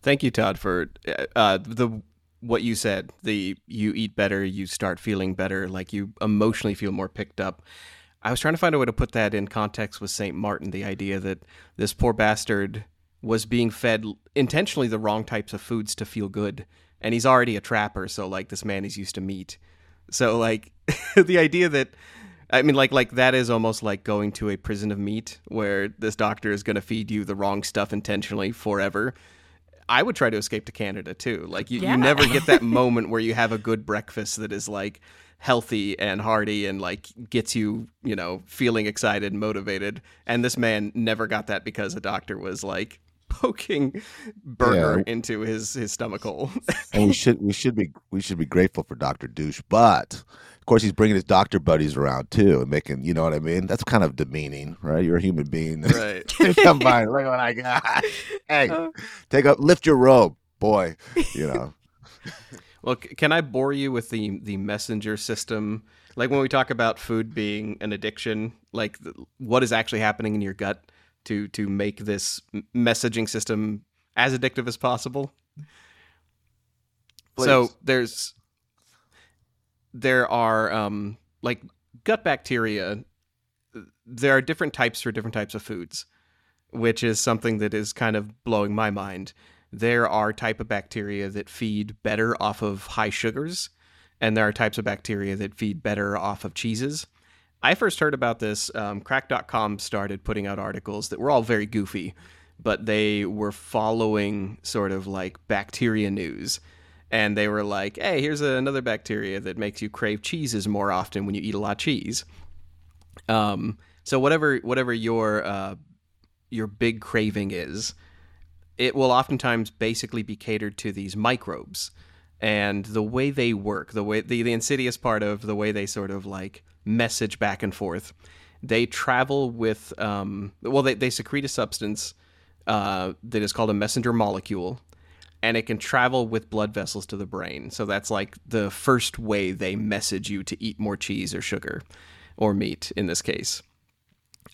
thank you, Todd, for uh, the what you said. The you eat better, you start feeling better, like you emotionally feel more picked up. I was trying to find a way to put that in context with Saint Martin. The idea that this poor bastard was being fed intentionally the wrong types of foods to feel good, and he's already a trapper, so like this man is used to meat. So like the idea that I mean, like like that is almost like going to a prison of meat where this doctor is going to feed you the wrong stuff intentionally forever. I would try to escape to Canada too. Like you, yeah. you never get that moment where you have a good breakfast that is like healthy and hearty and like gets you, you know, feeling excited and motivated. And this man never got that because a doctor was like poking burger yeah. into his his stomach hole. and we should we should be we should be grateful for Doctor Douche, but of course he's bringing his doctor buddies around too and making you know what I mean. That's kind of demeaning, right? You're a human being. Right. Come by, look what I got. Hey, oh. take up, lift your robe, boy. You know. well, can I bore you with the the messenger system? Like when we talk about food being an addiction, like what is actually happening in your gut to to make this messaging system as addictive as possible. Please. So there's there are um, like gut bacteria. There are different types for different types of foods, which is something that is kind of blowing my mind. There are type of bacteria that feed better off of high sugars, and there are types of bacteria that feed better off of cheeses. I first heard about this. Um, Cracked.com started putting out articles that were all very goofy, but they were following sort of like bacteria news. And they were like, hey, here's another bacteria that makes you crave cheeses more often when you eat a lot of cheese. Um, so whatever whatever your uh, your big craving is, it will oftentimes basically be catered to these microbes and the way they work, the way the, the insidious part of the way they sort of like message back and forth. They travel with, um, well, they, they secrete a substance uh, that is called a messenger molecule, and it can travel with blood vessels to the brain. So that's like the first way they message you to eat more cheese or sugar or meat in this case.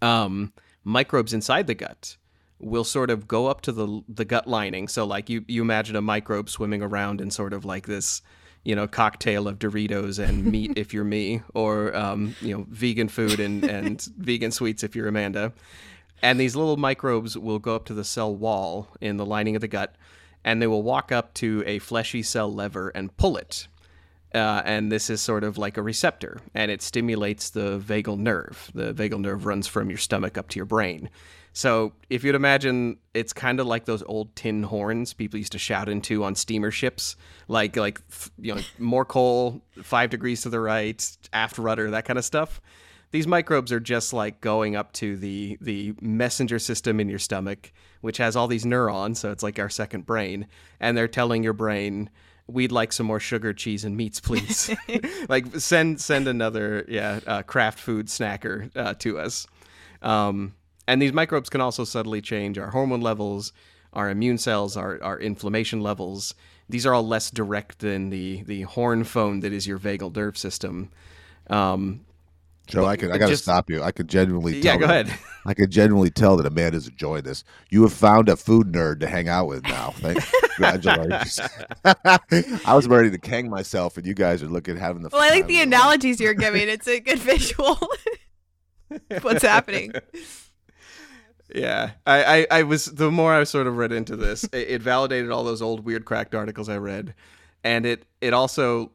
Um, microbes inside the gut will sort of go up to the the gut lining. So like you you imagine a microbe swimming around in sort of like this you know cocktail of Doritos and meat if you're me, or um, you know vegan food and and vegan sweets if you're Amanda. And these little microbes will go up to the cell wall in the lining of the gut, and they will walk up to a fleshy cell lever and pull it. Uh, and this is sort of like a receptor, and it stimulates the vagal nerve. The vagal nerve runs from your stomach up to your brain. So if you'd imagine, it's kind of like those old tin horns people used to shout into on steamer ships, like like you know more coal, five degrees to the right, aft rudder, that kind of stuff. These microbes are just like going up to the the messenger system in your stomach, which has all these neurons, so it's like our second brain, and they're telling your brain, we'd like some more sugar, cheese, and meats, please. like send send another yeah uh, craft food snacker uh, to us. Um, and these microbes can also subtly change our hormone levels, our immune cells, our, our inflammation levels. These are all less direct than the, the horn phone that is your vagal nerve system. Um, Joe, I could I got to stop you. I could genuinely yeah, go that, ahead. I could genuinely tell that Amanda's enjoying this. You have found a food nerd to hang out with now. Thank, congratulations. I was ready to hang myself, and you guys are looking having the. Well, I like the analogies you're giving. It's a good visual. What's happening? Yeah, I, I, I, was the more I sort of read into this, it, it, validated all those old weird cracked articles I read, and it it also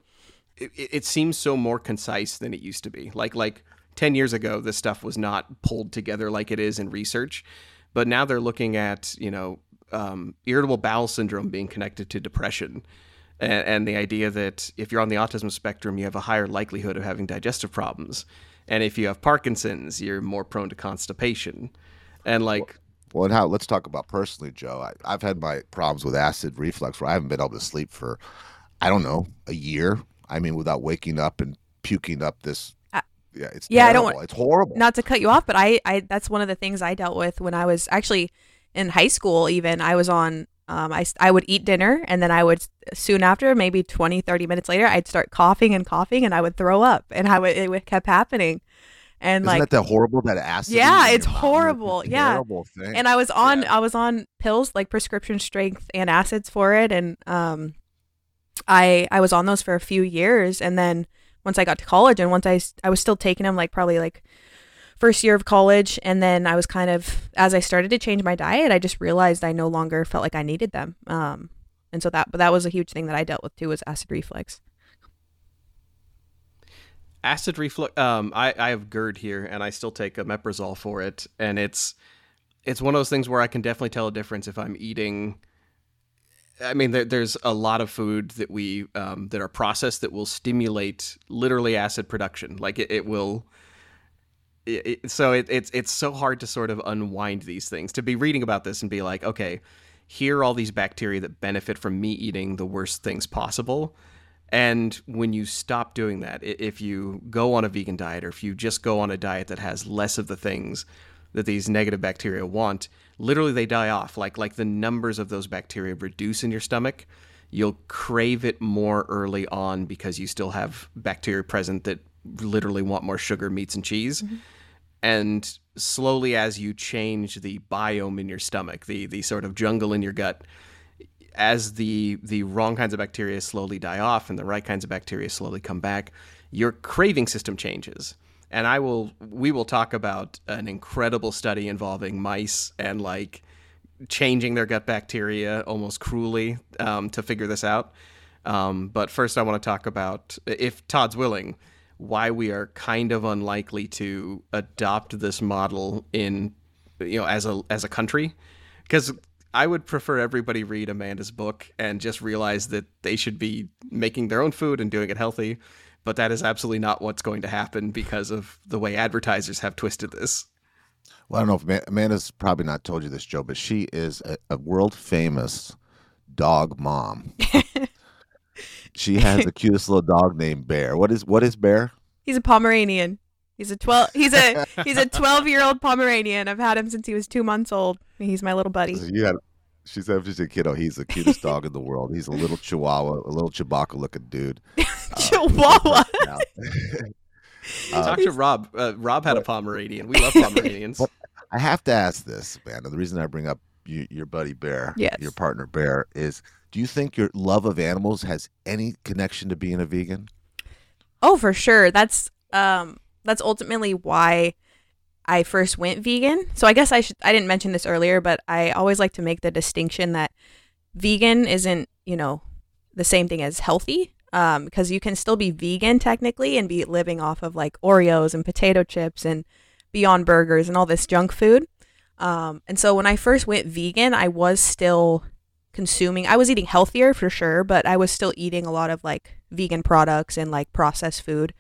it, it seems so more concise than it used to be. Like like ten years ago, this stuff was not pulled together like it is in research, but now they're looking at you know um, irritable bowel syndrome being connected to depression, and, and the idea that if you're on the autism spectrum, you have a higher likelihood of having digestive problems, and if you have Parkinson's, you're more prone to constipation and like well, and how let's talk about personally, Joe. I, have had my problems with acid reflux where I haven't been able to sleep for, I don't know, a year. I mean, without waking up and puking up this. Uh, yeah, it's yeah. Terrible. I don't. Want, It's horrible. Not to cut you off, but I, I that's one of the things I dealt with when I was actually in high school. Even I was on. Um, I, I would eat dinner and then I would soon after, maybe 20, 30 minutes later, I'd start coughing and coughing and I would throw up and I would, it would kept happening and Isn't like that horrible that acid yeah it's horrible yeah thing. and i was on yeah. i was on pills like prescription strength antacids for it and um i i was on those for a few years and then once i got to college and once i i was still taking them like probably like first year of college and then i was kind of as i started to change my diet i just realized i no longer felt like i needed them um and so that but that was a huge thing that i dealt with too was acid reflux acid reflux. Um, I I have GERD here, and I still take omeprazole for it, and it's it's one of those things where I can definitely tell a difference if I'm eating I mean, there, there's a lot of food that we um, that are processed that will stimulate literally acid production. Like it, it will. It, it, so it, it's it's so hard to sort of unwind these things. To be reading about this and be like, okay, here are all these bacteria that benefit from me eating the worst things possible. And when you stop doing that, if you go on a vegan diet or if you just go on a diet that has less of the things that these negative bacteria want, literally they die off. Like like the numbers of those bacteria reduce in your stomach. You'll crave it more early on because you still have bacteria present that literally want more sugar, meats, and cheese. Mm-hmm. And slowly, as you change the biome in your stomach, the the sort of jungle in your gut, as the the wrong kinds of bacteria slowly die off and the right kinds of bacteria slowly come back, your craving system changes and I will we will talk about an incredible study involving mice and like changing their gut bacteria almost cruelly um, to figure this out. Um, but first, I want to talk about, if Todd's willing, why we are kind of unlikely to adopt this model in, you know, as a as a country, because I would prefer everybody read Amanda's book and just realize that they should be making their own food and doing it healthy but that is absolutely not what's going to happen because of the way advertisers have twisted this. Well, I don't know if Amanda's probably not told you this, Joe, but she is a, a world famous dog mom. she has the cutest little dog named Bear. What is what is Bear? He's a Pomeranian. He's a twelve. He's a he's a twelve year old Pomeranian. I've had him since he was two months old. He's my little buddy. You had she said, "She's a kiddo. He's the cutest dog in the world. He's a little Chihuahua, a little Chewbacca looking dude." Chihuahua. Uh, Talk to Rob. Uh, Rob had a Pomeranian. We love Pomeranians. I have to ask this, man. And the reason I bring up you, your buddy Bear, yes. your partner Bear, is: Do you think your love of animals has any connection to being a vegan? Oh, for sure. That's um, that's ultimately why I first went vegan. So I guess I should I didn't mention this earlier, but I always like to make the distinction that vegan isn't, you know, the same thing as healthy. Um, because you can still be vegan technically and be living off of like Oreos and potato chips and Beyond Burgers and all this junk food. Um, and so when I first went vegan, I was still consuming. I was eating healthier for sure, but I was still eating a lot of like vegan products and like processed food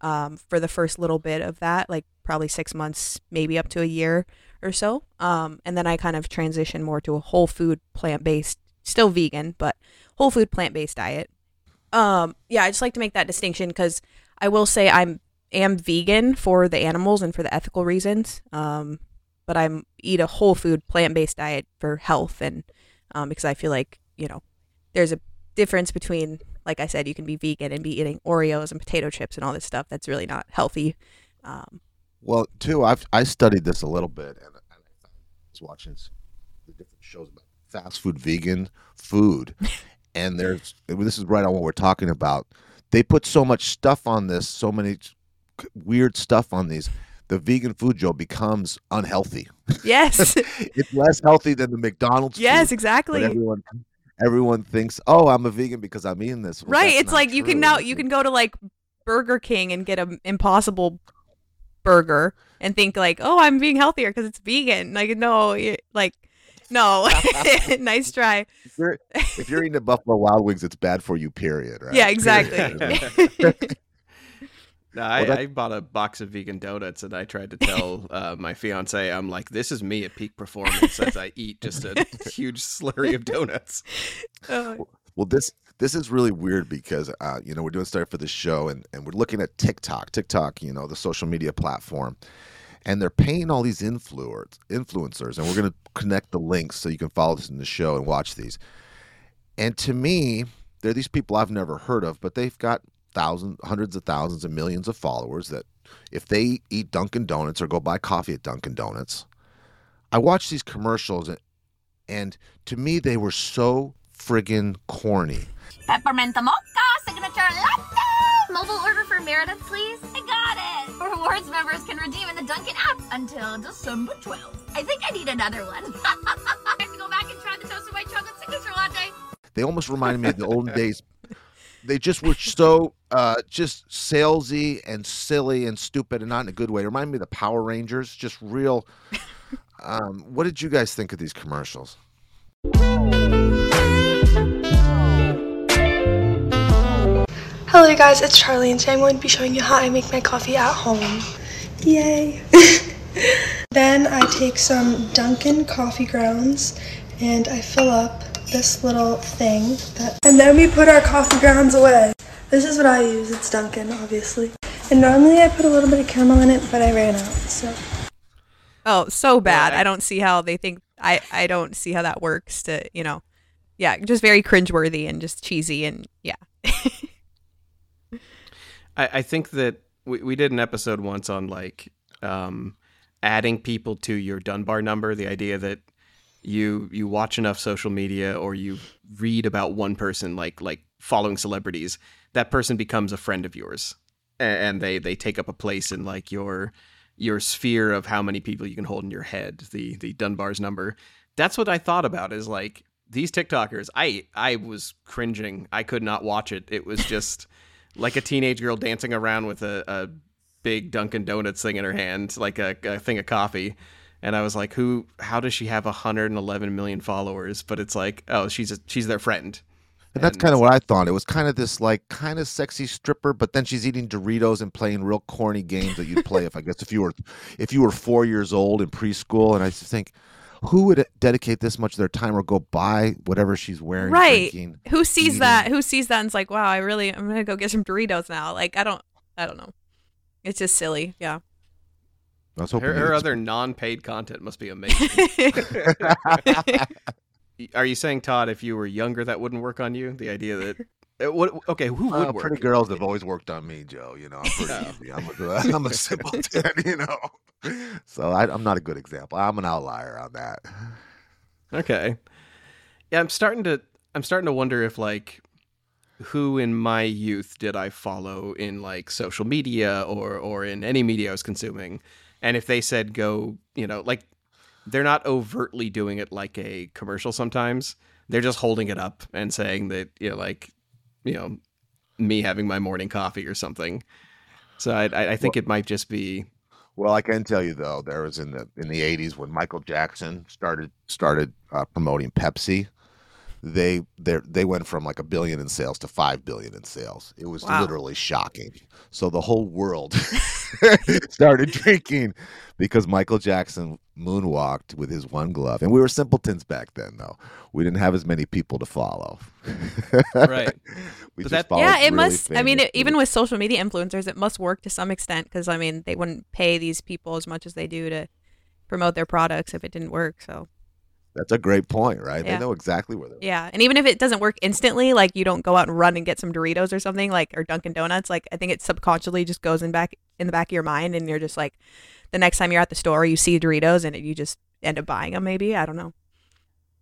um, for the first little bit of that, like probably six months, maybe up to a year or so. Um, and then I kind of transitioned more to a whole food, plant based, still vegan, but whole food, plant based diet. Um, yeah, I just like to make that distinction because I will say I'm am vegan for the animals and for the ethical reasons. Um, but I'm eat a whole food, plant based diet for health and um, because I feel like you know there's a difference between like I said, you can be vegan and be eating Oreos and potato chips and all this stuff that's really not healthy. Um, well, too, I've I studied this a little bit, and, and I was watching the different shows about fast food, vegan food, and there's this is right on what we're talking about. They put so much stuff on this, so many weird stuff on these. The vegan food, Joe, becomes unhealthy. Yes, it's less healthy than the McDonald's. Yes, food, exactly. everyone everyone thinks, "Oh, I'm a vegan because I'm eating this." Well, right. It's like true. you can now you can go to like Burger King and get an Impossible burger and think like, "Oh, I'm being healthier because it's vegan." Like, no, like, no. nice try. If you're, if you're eating a Buffalo Wild Wings, it's bad for you. Period. Right? Yeah, exactly. No, I, well, I, bought a box of vegan donuts and I tried to tell uh, my fiance, I'm like, this is me at peak performance as I eat just a huge slurry of donuts. Oh. Well, this this is really weird because uh, you know we're doing stuff for the show and, and we're looking at TikTok, TikTok, you know, the social media platform, and they're paying all these influencers, influencers, and we're going to connect the links so you can follow this in the show and watch these. And to me, they're these people I've never heard of, but they've got thousands, hundreds of thousands, and millions of followers that if they eat Dunkin' Donuts or go buy coffee at Dunkin' Donuts, I watch these commercials and, and to me they were so friggin' corny. Peppermint mocha signature latte. Mobile order for Meredith, please. I got it. Rewards members can redeem in the Dunkin' app until December 12th. I think I need another one. I have to go back and try the toasted white chocolate signature latte. They almost reminded me of the olden days they just were so uh, just salesy and silly and stupid and not in a good way. Remind me of the Power Rangers, just real. Um, what did you guys think of these commercials? Hello guys, it's Charlie and today I'm going to be showing you how I make my coffee at home. Yay! then I take some Dunkin' coffee grounds and I fill up this little thing that, and then we put our coffee grounds away. This is what I use, it's Dunkin' obviously. And normally I put a little bit of caramel in it, but I ran out, so. Oh, so bad. I don't see how they think I I don't see how that works to, you know. Yeah, just very cringeworthy and just cheesy and yeah. I, I think that we, we did an episode once on like um, adding people to your Dunbar number. The idea that you you watch enough social media or you read about one person, like like following celebrities, that person becomes a friend of yours, and they they take up a place in like your your sphere of how many people you can hold in your head. The the Dunbar's number. That's what I thought about. Is like these TikTokers. I I was cringing. I could not watch it. It was just like a teenage girl dancing around with a, a big Dunkin' Donuts thing in her hand, like a, a thing of coffee. And I was like, "Who? How does she have 111 million followers?" But it's like, oh, she's a, she's their friend. And that's kind of what I thought. It was kind of this like kind of sexy stripper, but then she's eating Doritos and playing real corny games that you'd play if I guess if you were if you were four years old in preschool. And I just think, who would dedicate this much of their time or go buy whatever she's wearing? Right. Drinking, who sees eating. that? Who sees that and's like, wow, I really, I'm gonna go get some Doritos now. Like, I don't, I don't know. It's just silly. Yeah. I was hoping Her, her other non-paid content must be amazing. Are you saying, Todd, if you were younger, that wouldn't work on you? The idea that what? Okay, who would Uh, work? pretty girls have always worked on me, Joe. You know, I'm pretty easy. I'm a, I'm a simpleton, you know. So I, I'm not a good example. I'm an outlier on that. Okay. Yeah, I'm starting to I'm starting to wonder if like who in my youth did I follow in like social media or or in any media I was consuming and if they said go, you know, like they're not overtly doing it like a commercial sometimes. They're just holding it up and saying that, you know, like, you know, me having my morning coffee or something. So I I, I think it might just be Well, I can tell you though, there was in the in the '80s when Michael Jackson started started uh, promoting Pepsi. They they they went from like a billion in sales to five billion in sales. It was Wow. literally shocking. So the whole world started drinking because Michael Jackson moonwalked with his one glove, and we were simpletons back then. Though we didn't have as many people to follow. Right. we But just that- yeah, it really must. I mean, it, even with social media influencers, it must work to some extent because I mean, they wouldn't pay these people as much as they do to promote their products if it didn't work. So that's a great point, right? Yeah. They know exactly where they're. yeah, and even if it doesn't work instantly, like you don't go out and run and get some Doritos or something, like or Dunkin' Donuts, like I think it subconsciously just goes in back in the back of your mind, and you're just like, the next time you're at the store, you see Doritos, and you just end up buying them. Maybe I don't know.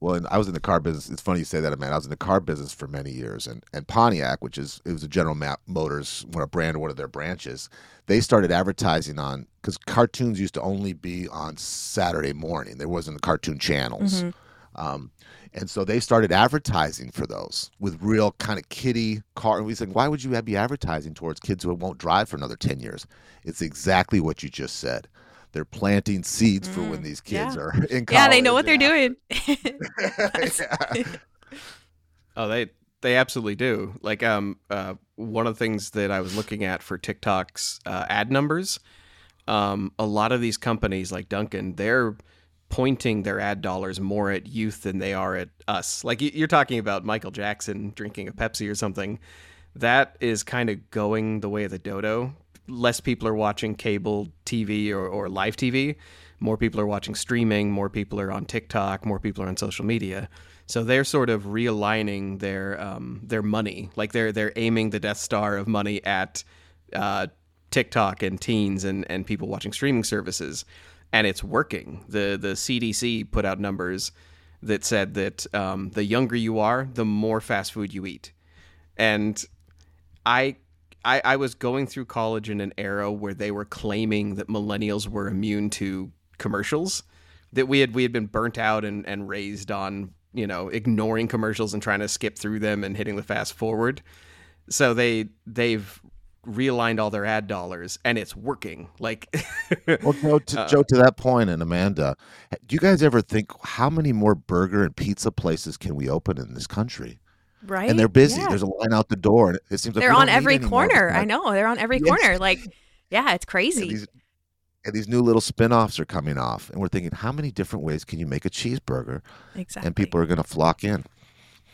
Well, and I was in the car business. It's funny you say that, man. I was in the car business for many years, and and Pontiac, which is it was a General Motors, one a brand, one of their branches. They started advertising on because cartoons used to only be on Saturday morning. There wasn't the cartoon channels, Mhm. um, and so they started advertising for those with real kind of kiddie car. And we said, why would you be advertising towards kids who won't drive for another ten years? It's exactly what you just said. They're planting seeds for when Mm, these kids yeah. are in college. Yeah, they know what they're and doing. Yeah. Oh, they they absolutely do. Like um uh one of the things that I was looking at for TikTok's uh, ad numbers, um a lot of these companies like Dunkin', they're pointing their ad dollars more at youth than they are at us. Like you're talking about Michael Jackson drinking a Pepsi or something. That is kind of going the way of the dodo. Less people are watching cable TV or, or live TV. More people are watching streaming. More people are on TikTok. More people are on social media. So they're sort of realigning their um, their money. Like they're they're aiming the Death Star of money at uh, TikTok and teens and, and people watching streaming services, and it's working. the The CDC put out numbers that said that um, the younger you are, the more fast food you eat, and I, I I was going through college in an era where they were claiming that millennials were immune to commercials, that we had we had been burnt out and, and raised on you know ignoring commercials and trying to skip through them and hitting the fast forward. So they they've realigned all their ad dollars and it's working. Like Well, Joe, to, Uh, Joe, to that point, and Amanda, do you guys ever think how many more burger and pizza places can we open in this country? Right. And they're busy. Yeah. There's a line out the door, and it seems like they're on every corner. because I know they're on every Yes. corner. Like, yeah, it's and crazy. these, and these new little spin-offs are coming off, and we're thinking, how many different ways can you make a cheeseburger? exactly. And people are going to flock in.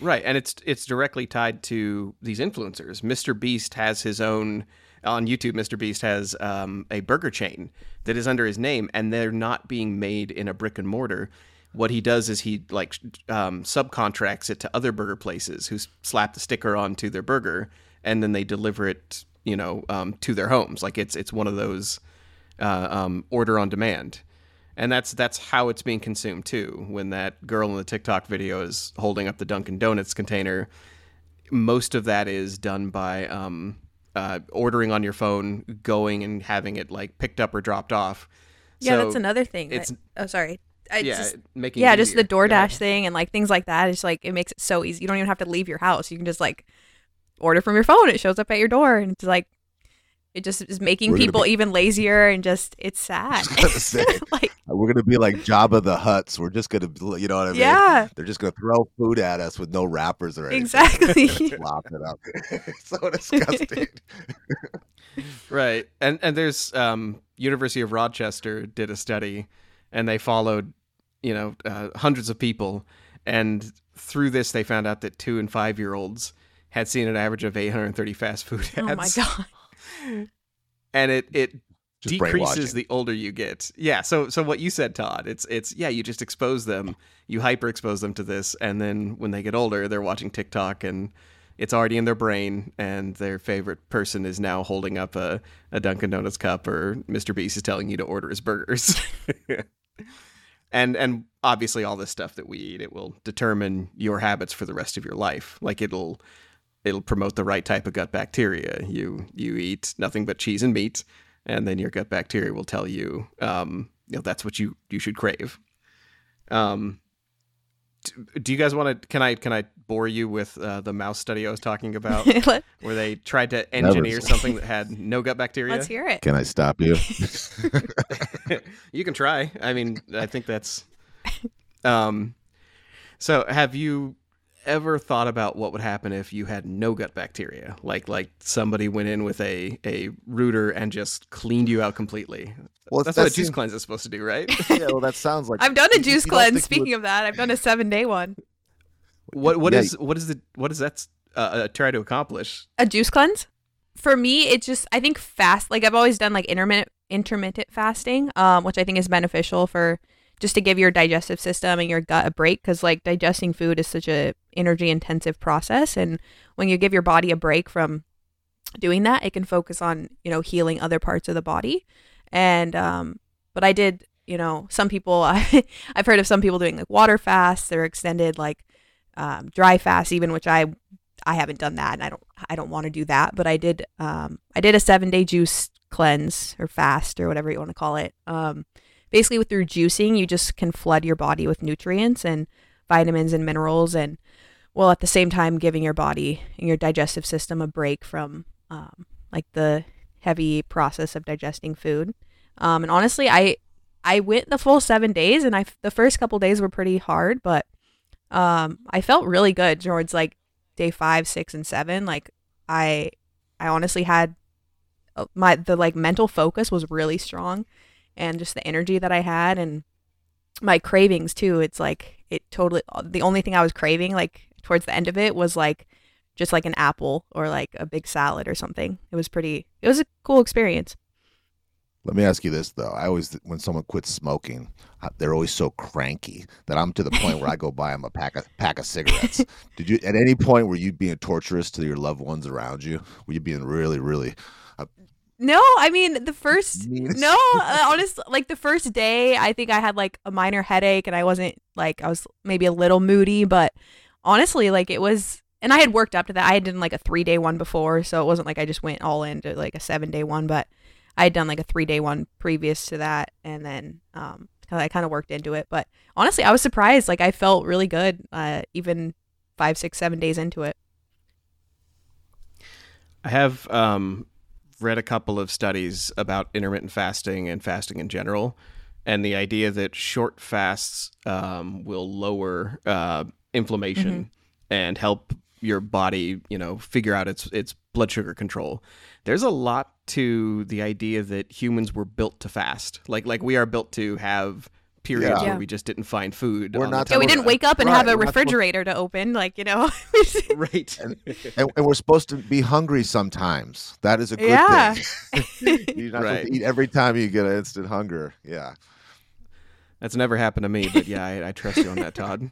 Right, and it's it's directly tied to these influencers. Mr. Beast has his own on YouTube. Mr. Beast has um, a burger chain that is under his name, and they're not being made in a brick and mortar. What he does is he like um, subcontracts it to other burger places who slap the sticker onto their burger, and then they deliver it, you know, um, to their homes. Like it's it's one of those uh, um, order on demand and that's that's how it's being consumed too. When that girl in the TikTok video is holding up the Dunkin' Donuts container, most of that is done by um, uh, ordering on your phone, going and having it like picked up or dropped off. yeah, So that's another thing. that- it's- oh, sorry. I yeah, just, making yeah, just the easier. Go ahead. DoorDash thing and like things like that. It's like it makes it so easy. You don't even have to leave your house. You can just like order from your phone. It shows up at your door, and it's like it just is making We're people be- even lazier and just it's sad. I was gonna say, like We're going to be like Jabba the Hutts. We're just going to, you know what I mean? yeah, They're just going to throw food at us with no wrappers or anything. exactly. Flop it up. So disgusting. right and and there's um university of rochester did a study and they followed you know uh, hundreds of people. And through this they found out that two and five year olds had seen an average of 830 fast food ads oh my god. and it it Just decreases the older you get. Yeah so so what you said todd it's it's yeah you just expose them. You hyper expose them to this and then when they get older they're watching tiktok and it's already in their brain and their favorite person is now holding up a, a dunkin' donuts cup or mr beast is telling you to order his burgers and and obviously all this stuff that we eat it will determine your habits for the rest of your life. Like it'll it'll promote the right type of gut bacteria. You you eat nothing but cheese and meat and then your gut bacteria will tell you um you know that's what you you should crave. Um do you guys want to can i can i bore you with uh, the mouse study i was talking about where they tried to engineer Never. something that had no gut bacteria Let's hear it. Can I stop you? you can try. I mean, I think that's. Um, so have you ever thought about what would happen if you had no gut bacteria? Like, like somebody went in with a a rooter and just cleaned you out completely. Well, That's that what a juice seems- cleanse is supposed to do, right? yeah, well, that sounds like I've done a juice cleanse. Speaking would- of that, I've done a seven day one. what what Yeah. is what is the what does that uh, uh, try to accomplish? A juice cleanse? For me, it just I think fast. Like I've always done like intermittent intermittent fasting, um, which I think is beneficial for just to give your digestive system and your gut a break because like digesting food is such a energy intensive process, and when you give your body a break from doing that, it can focus on you know healing other parts of the body. And um, but I did you know some people I've heard of some people doing like water fasts or extended like um, dry fast even which I I haven't done that and I don't I don't want to do that but I did um I did a 7 day juice cleanse or fast or whatever you want to call it um basically with through juicing you just can flood your body with nutrients and vitamins and minerals and while at the same time giving your body and your digestive system a break from um like the heavy process of digesting food um and honestly I I went the full 7 days and I the first couple days were pretty hard but um I felt really good towards like day five, six, and seven. Like I I honestly had uh, my the like mental focus was really strong and just the energy that I had and my cravings too. It's like it totally the only thing I was craving like towards the end of it was like just like an apple or like a big salad or something. It was pretty it was a cool experience. Let me ask you this though. I always, when someone quits smoking, uh, they're always so cranky that I'm to the point where I go buy them a pack of pack of cigarettes. Did you at any point were you being torturous to your loved ones around you? Were you being really, really? No, I mean the first Mean. no, uh, honest like the first day I think I had like a minor headache and I wasn't like I was maybe a little moody, but honestly like it was and I had worked up to that. I had done like a 3-day one before, so it wasn't like I just went all into like a 7-day one, but I had done like a 3-day one previous to that and then um I kind of worked into it, but honestly, I was surprised like I felt really good uh even five, six, seven days into it. I have um, read a couple of studies about intermittent fasting and fasting in general, and the idea that short fasts um, will lower uh, inflammation and help your body, you know, figure out its its blood sugar control. There's a lot to the idea that humans were built to fast. Like like we are built to have periods yeah. where we just didn't find food. We're not. Yeah, we didn't wake up and right, have a refrigerator to, to, open, like you know. right. And, and, and, we're supposed to be hungry sometimes. That is a good yeah. thing. You're not right. supposed to eat every time you get an instant hunger. Yeah. That's never happened to me, but yeah, I, I trust you on that, Todd.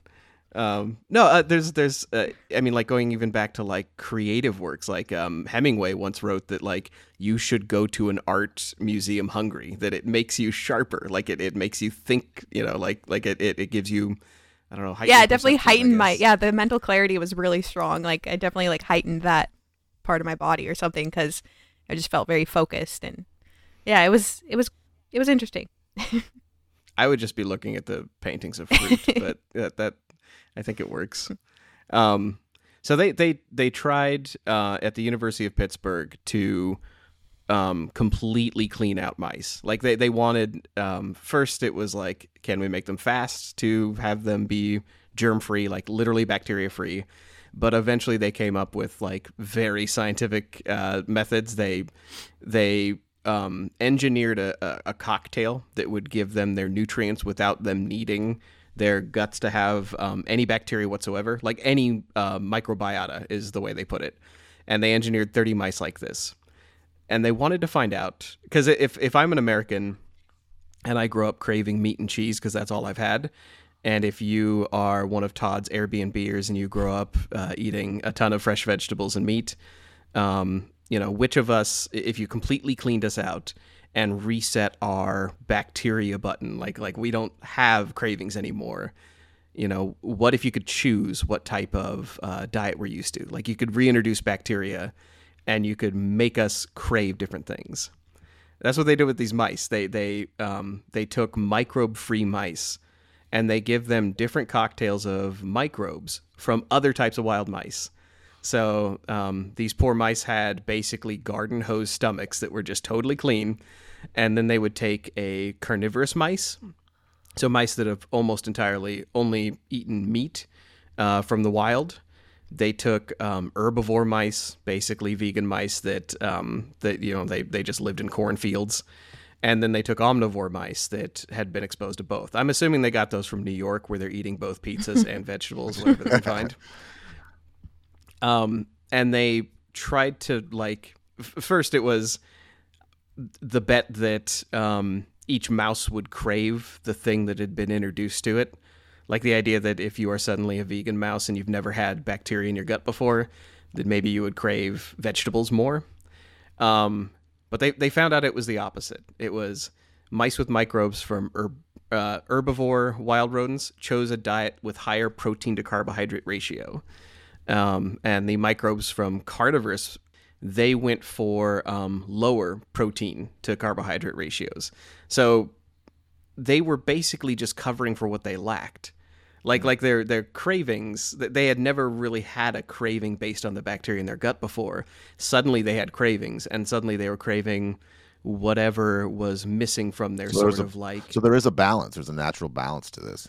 Um, no, uh, there's there's uh, I mean like going even back to like creative works like um, Hemingway once wrote that like you should go to an art museum hungry that it makes you sharper like it, it makes you think you know like like it, it, it gives you I don't know yeah it definitely heightened my yeah the mental clarity was really strong like I definitely like heightened that part of my body or something because I just felt very focused and yeah it was it was it was interesting. I would just be looking at the paintings of fruit, but that, that I think it works. Um, so they they they tried uh, at the University of Pittsburgh to um, completely clean out mice. Like they they wanted um, first it was like can we make them fast to have them be germ free, like literally bacteria free. But eventually they came up with like very scientific uh, methods. They they um, engineered a, a, cocktail that would give them their nutrients without them needing their guts to have um, any bacteria whatsoever, like any uh, microbiota is the way they put it. And they engineered 30 mice like this. And they wanted to find out because if, if I'm an American and I grow up craving meat and cheese because that's all I've had, and if you are one of Todd's Airbnbers and you grow up uh, eating a ton of fresh vegetables and meat, um, you know, which of us, if you completely cleaned us out and reset our bacteria button. Like like we don't have cravings anymore. You know, what if you could choose what type of uh, diet we're used to? Like you could reintroduce bacteria, and you could make us crave different things. That's what they did with these mice. They they um, they took microbe free mice, and they give them different cocktails of microbes from other types of wild mice. So um, these poor mice had basically garden hose stomachs that were just totally clean, and then they would take a carnivorous mice, so mice that have almost entirely only eaten meat uh, from the wild. They took um, herbivore mice, basically vegan mice that um, that you know they they just lived in cornfields, and then they took omnivore mice that had been exposed to both. I'm assuming they got those from New York, where they're eating both pizzas and vegetables, whatever they find. Um, and they tried to like f- first it was the bet that um, each mouse would crave the thing that had been introduced to it. Like the idea that if you are suddenly a vegan mouse and you've never had bacteria in your gut before, that maybe you would crave vegetables more. Um, but they, they found out it was the opposite. It was mice with microbes from herb, uh, herbivore wild rodents chose a diet with higher protein to carbohydrate ratio. Um, and the microbes from carnivorous they went for um, lower protein to carbohydrate ratios. So they were basically just covering for what they lacked. Like like their their cravings, they had never really had a craving based on the bacteria in their gut before. Suddenly they had cravings, and suddenly they were craving whatever was missing from their so sort of like. So there is a balance. There's a natural balance to this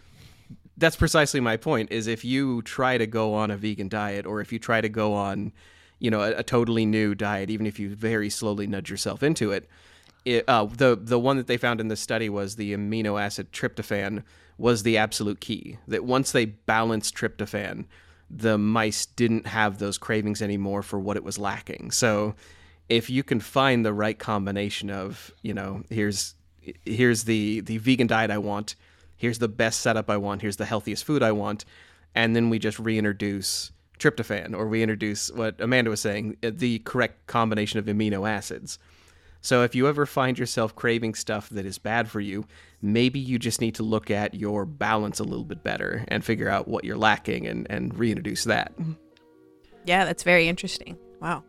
that's precisely my point is if you try to go on a vegan diet or if you try to go on you know a, a totally new diet even if you very slowly nudge yourself into it, it uh, the the one that they found in this study was the amino acid tryptophan was the absolute key. That once they balanced tryptophan the mice didn't have those cravings anymore for what it was lacking. So if you can find the right combination of you know here's here's the the vegan diet I want here's the best setup I want, here's the healthiest food I want, and then we just reintroduce tryptophan or we introduce what Amanda was saying, uh, the correct combination of amino acids. So if you ever find yourself craving stuff that is bad for you, maybe you just need to look at your balance a little bit better and figure out what you're lacking and, and reintroduce that. Yeah, that's very interesting. Wow.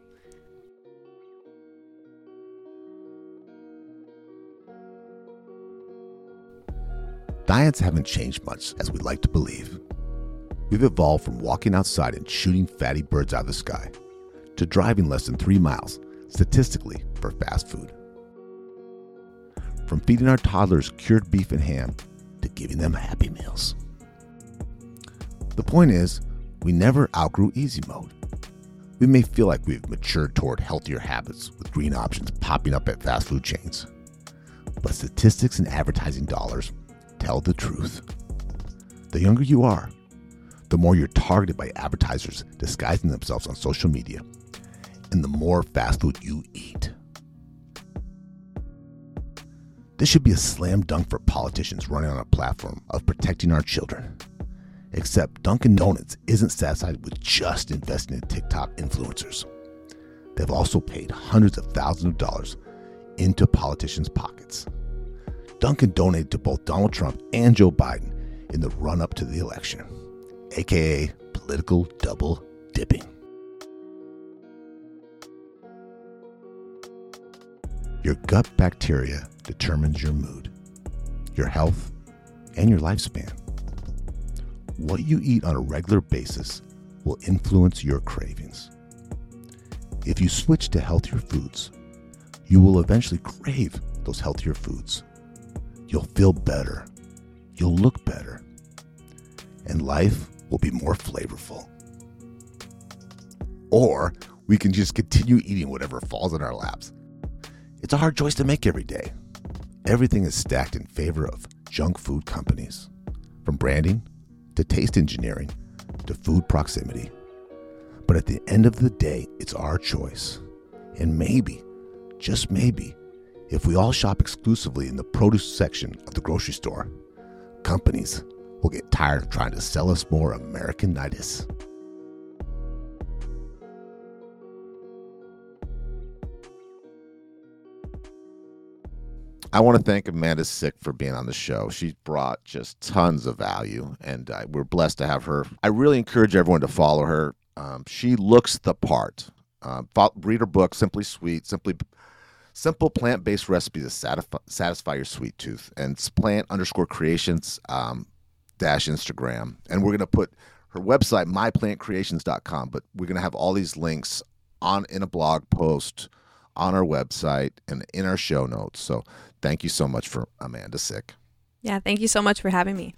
Diets haven't changed much as we like to believe. We've evolved from walking outside and shooting fatty birds out of the sky to driving less than three miles, statistically, for fast food. From feeding our toddlers cured beef and ham to giving them Happy Meals. The point is, we never outgrew easy mode. We may feel like we've matured toward healthier habits with green options popping up at fast food chains. But statistics and advertising dollars tell the truth. The younger you are, the more you're targeted by advertisers disguising themselves on social media, and the more fast food you eat. This should be a slam dunk for politicians running on a platform of protecting our children. Except Dunkin' Donuts isn't satisfied with just investing in TikTok influencers. They've also paid hundreds of thousands of dollars into politicians' pockets. Dunkin' donated to both Donald Trump and Joe Biden in the run up to the election, aka political double dipping. Your gut bacteria determines your mood, your health, and your lifespan. What you eat on a regular basis will influence your cravings. If you switch to healthier foods, you will eventually crave those healthier foods. You'll feel better, you'll look better, and life will be more flavorful. Or we can just continue eating whatever falls in our laps. It's a hard choice to make every day everything is stacked in favor of junk food companies, from branding to taste engineering to food proximity. But at the end of the day, it's our choice. And maybe, just maybe, if we all shop exclusively in the produce section of the grocery store, companies will get tired of trying to sell us more Americanitis. I want to thank Amanda Sick for being on the show. She brought just tons of value, and uh, we're blessed to have her. I really encourage everyone to follow her. Um, she looks the part. Uh, read her book, Simply Sweet, Simply Simple plant based recipes to satisfy, satisfy your sweet tooth. And it's plant underscore creations um, dash Instagram. And we're going to put her website, myplantcreations.com, but we're going to have all these links on in a blog post on our website and in our show notes. So thank you so much for Amanda Sick. Yeah, thank you so much for having me.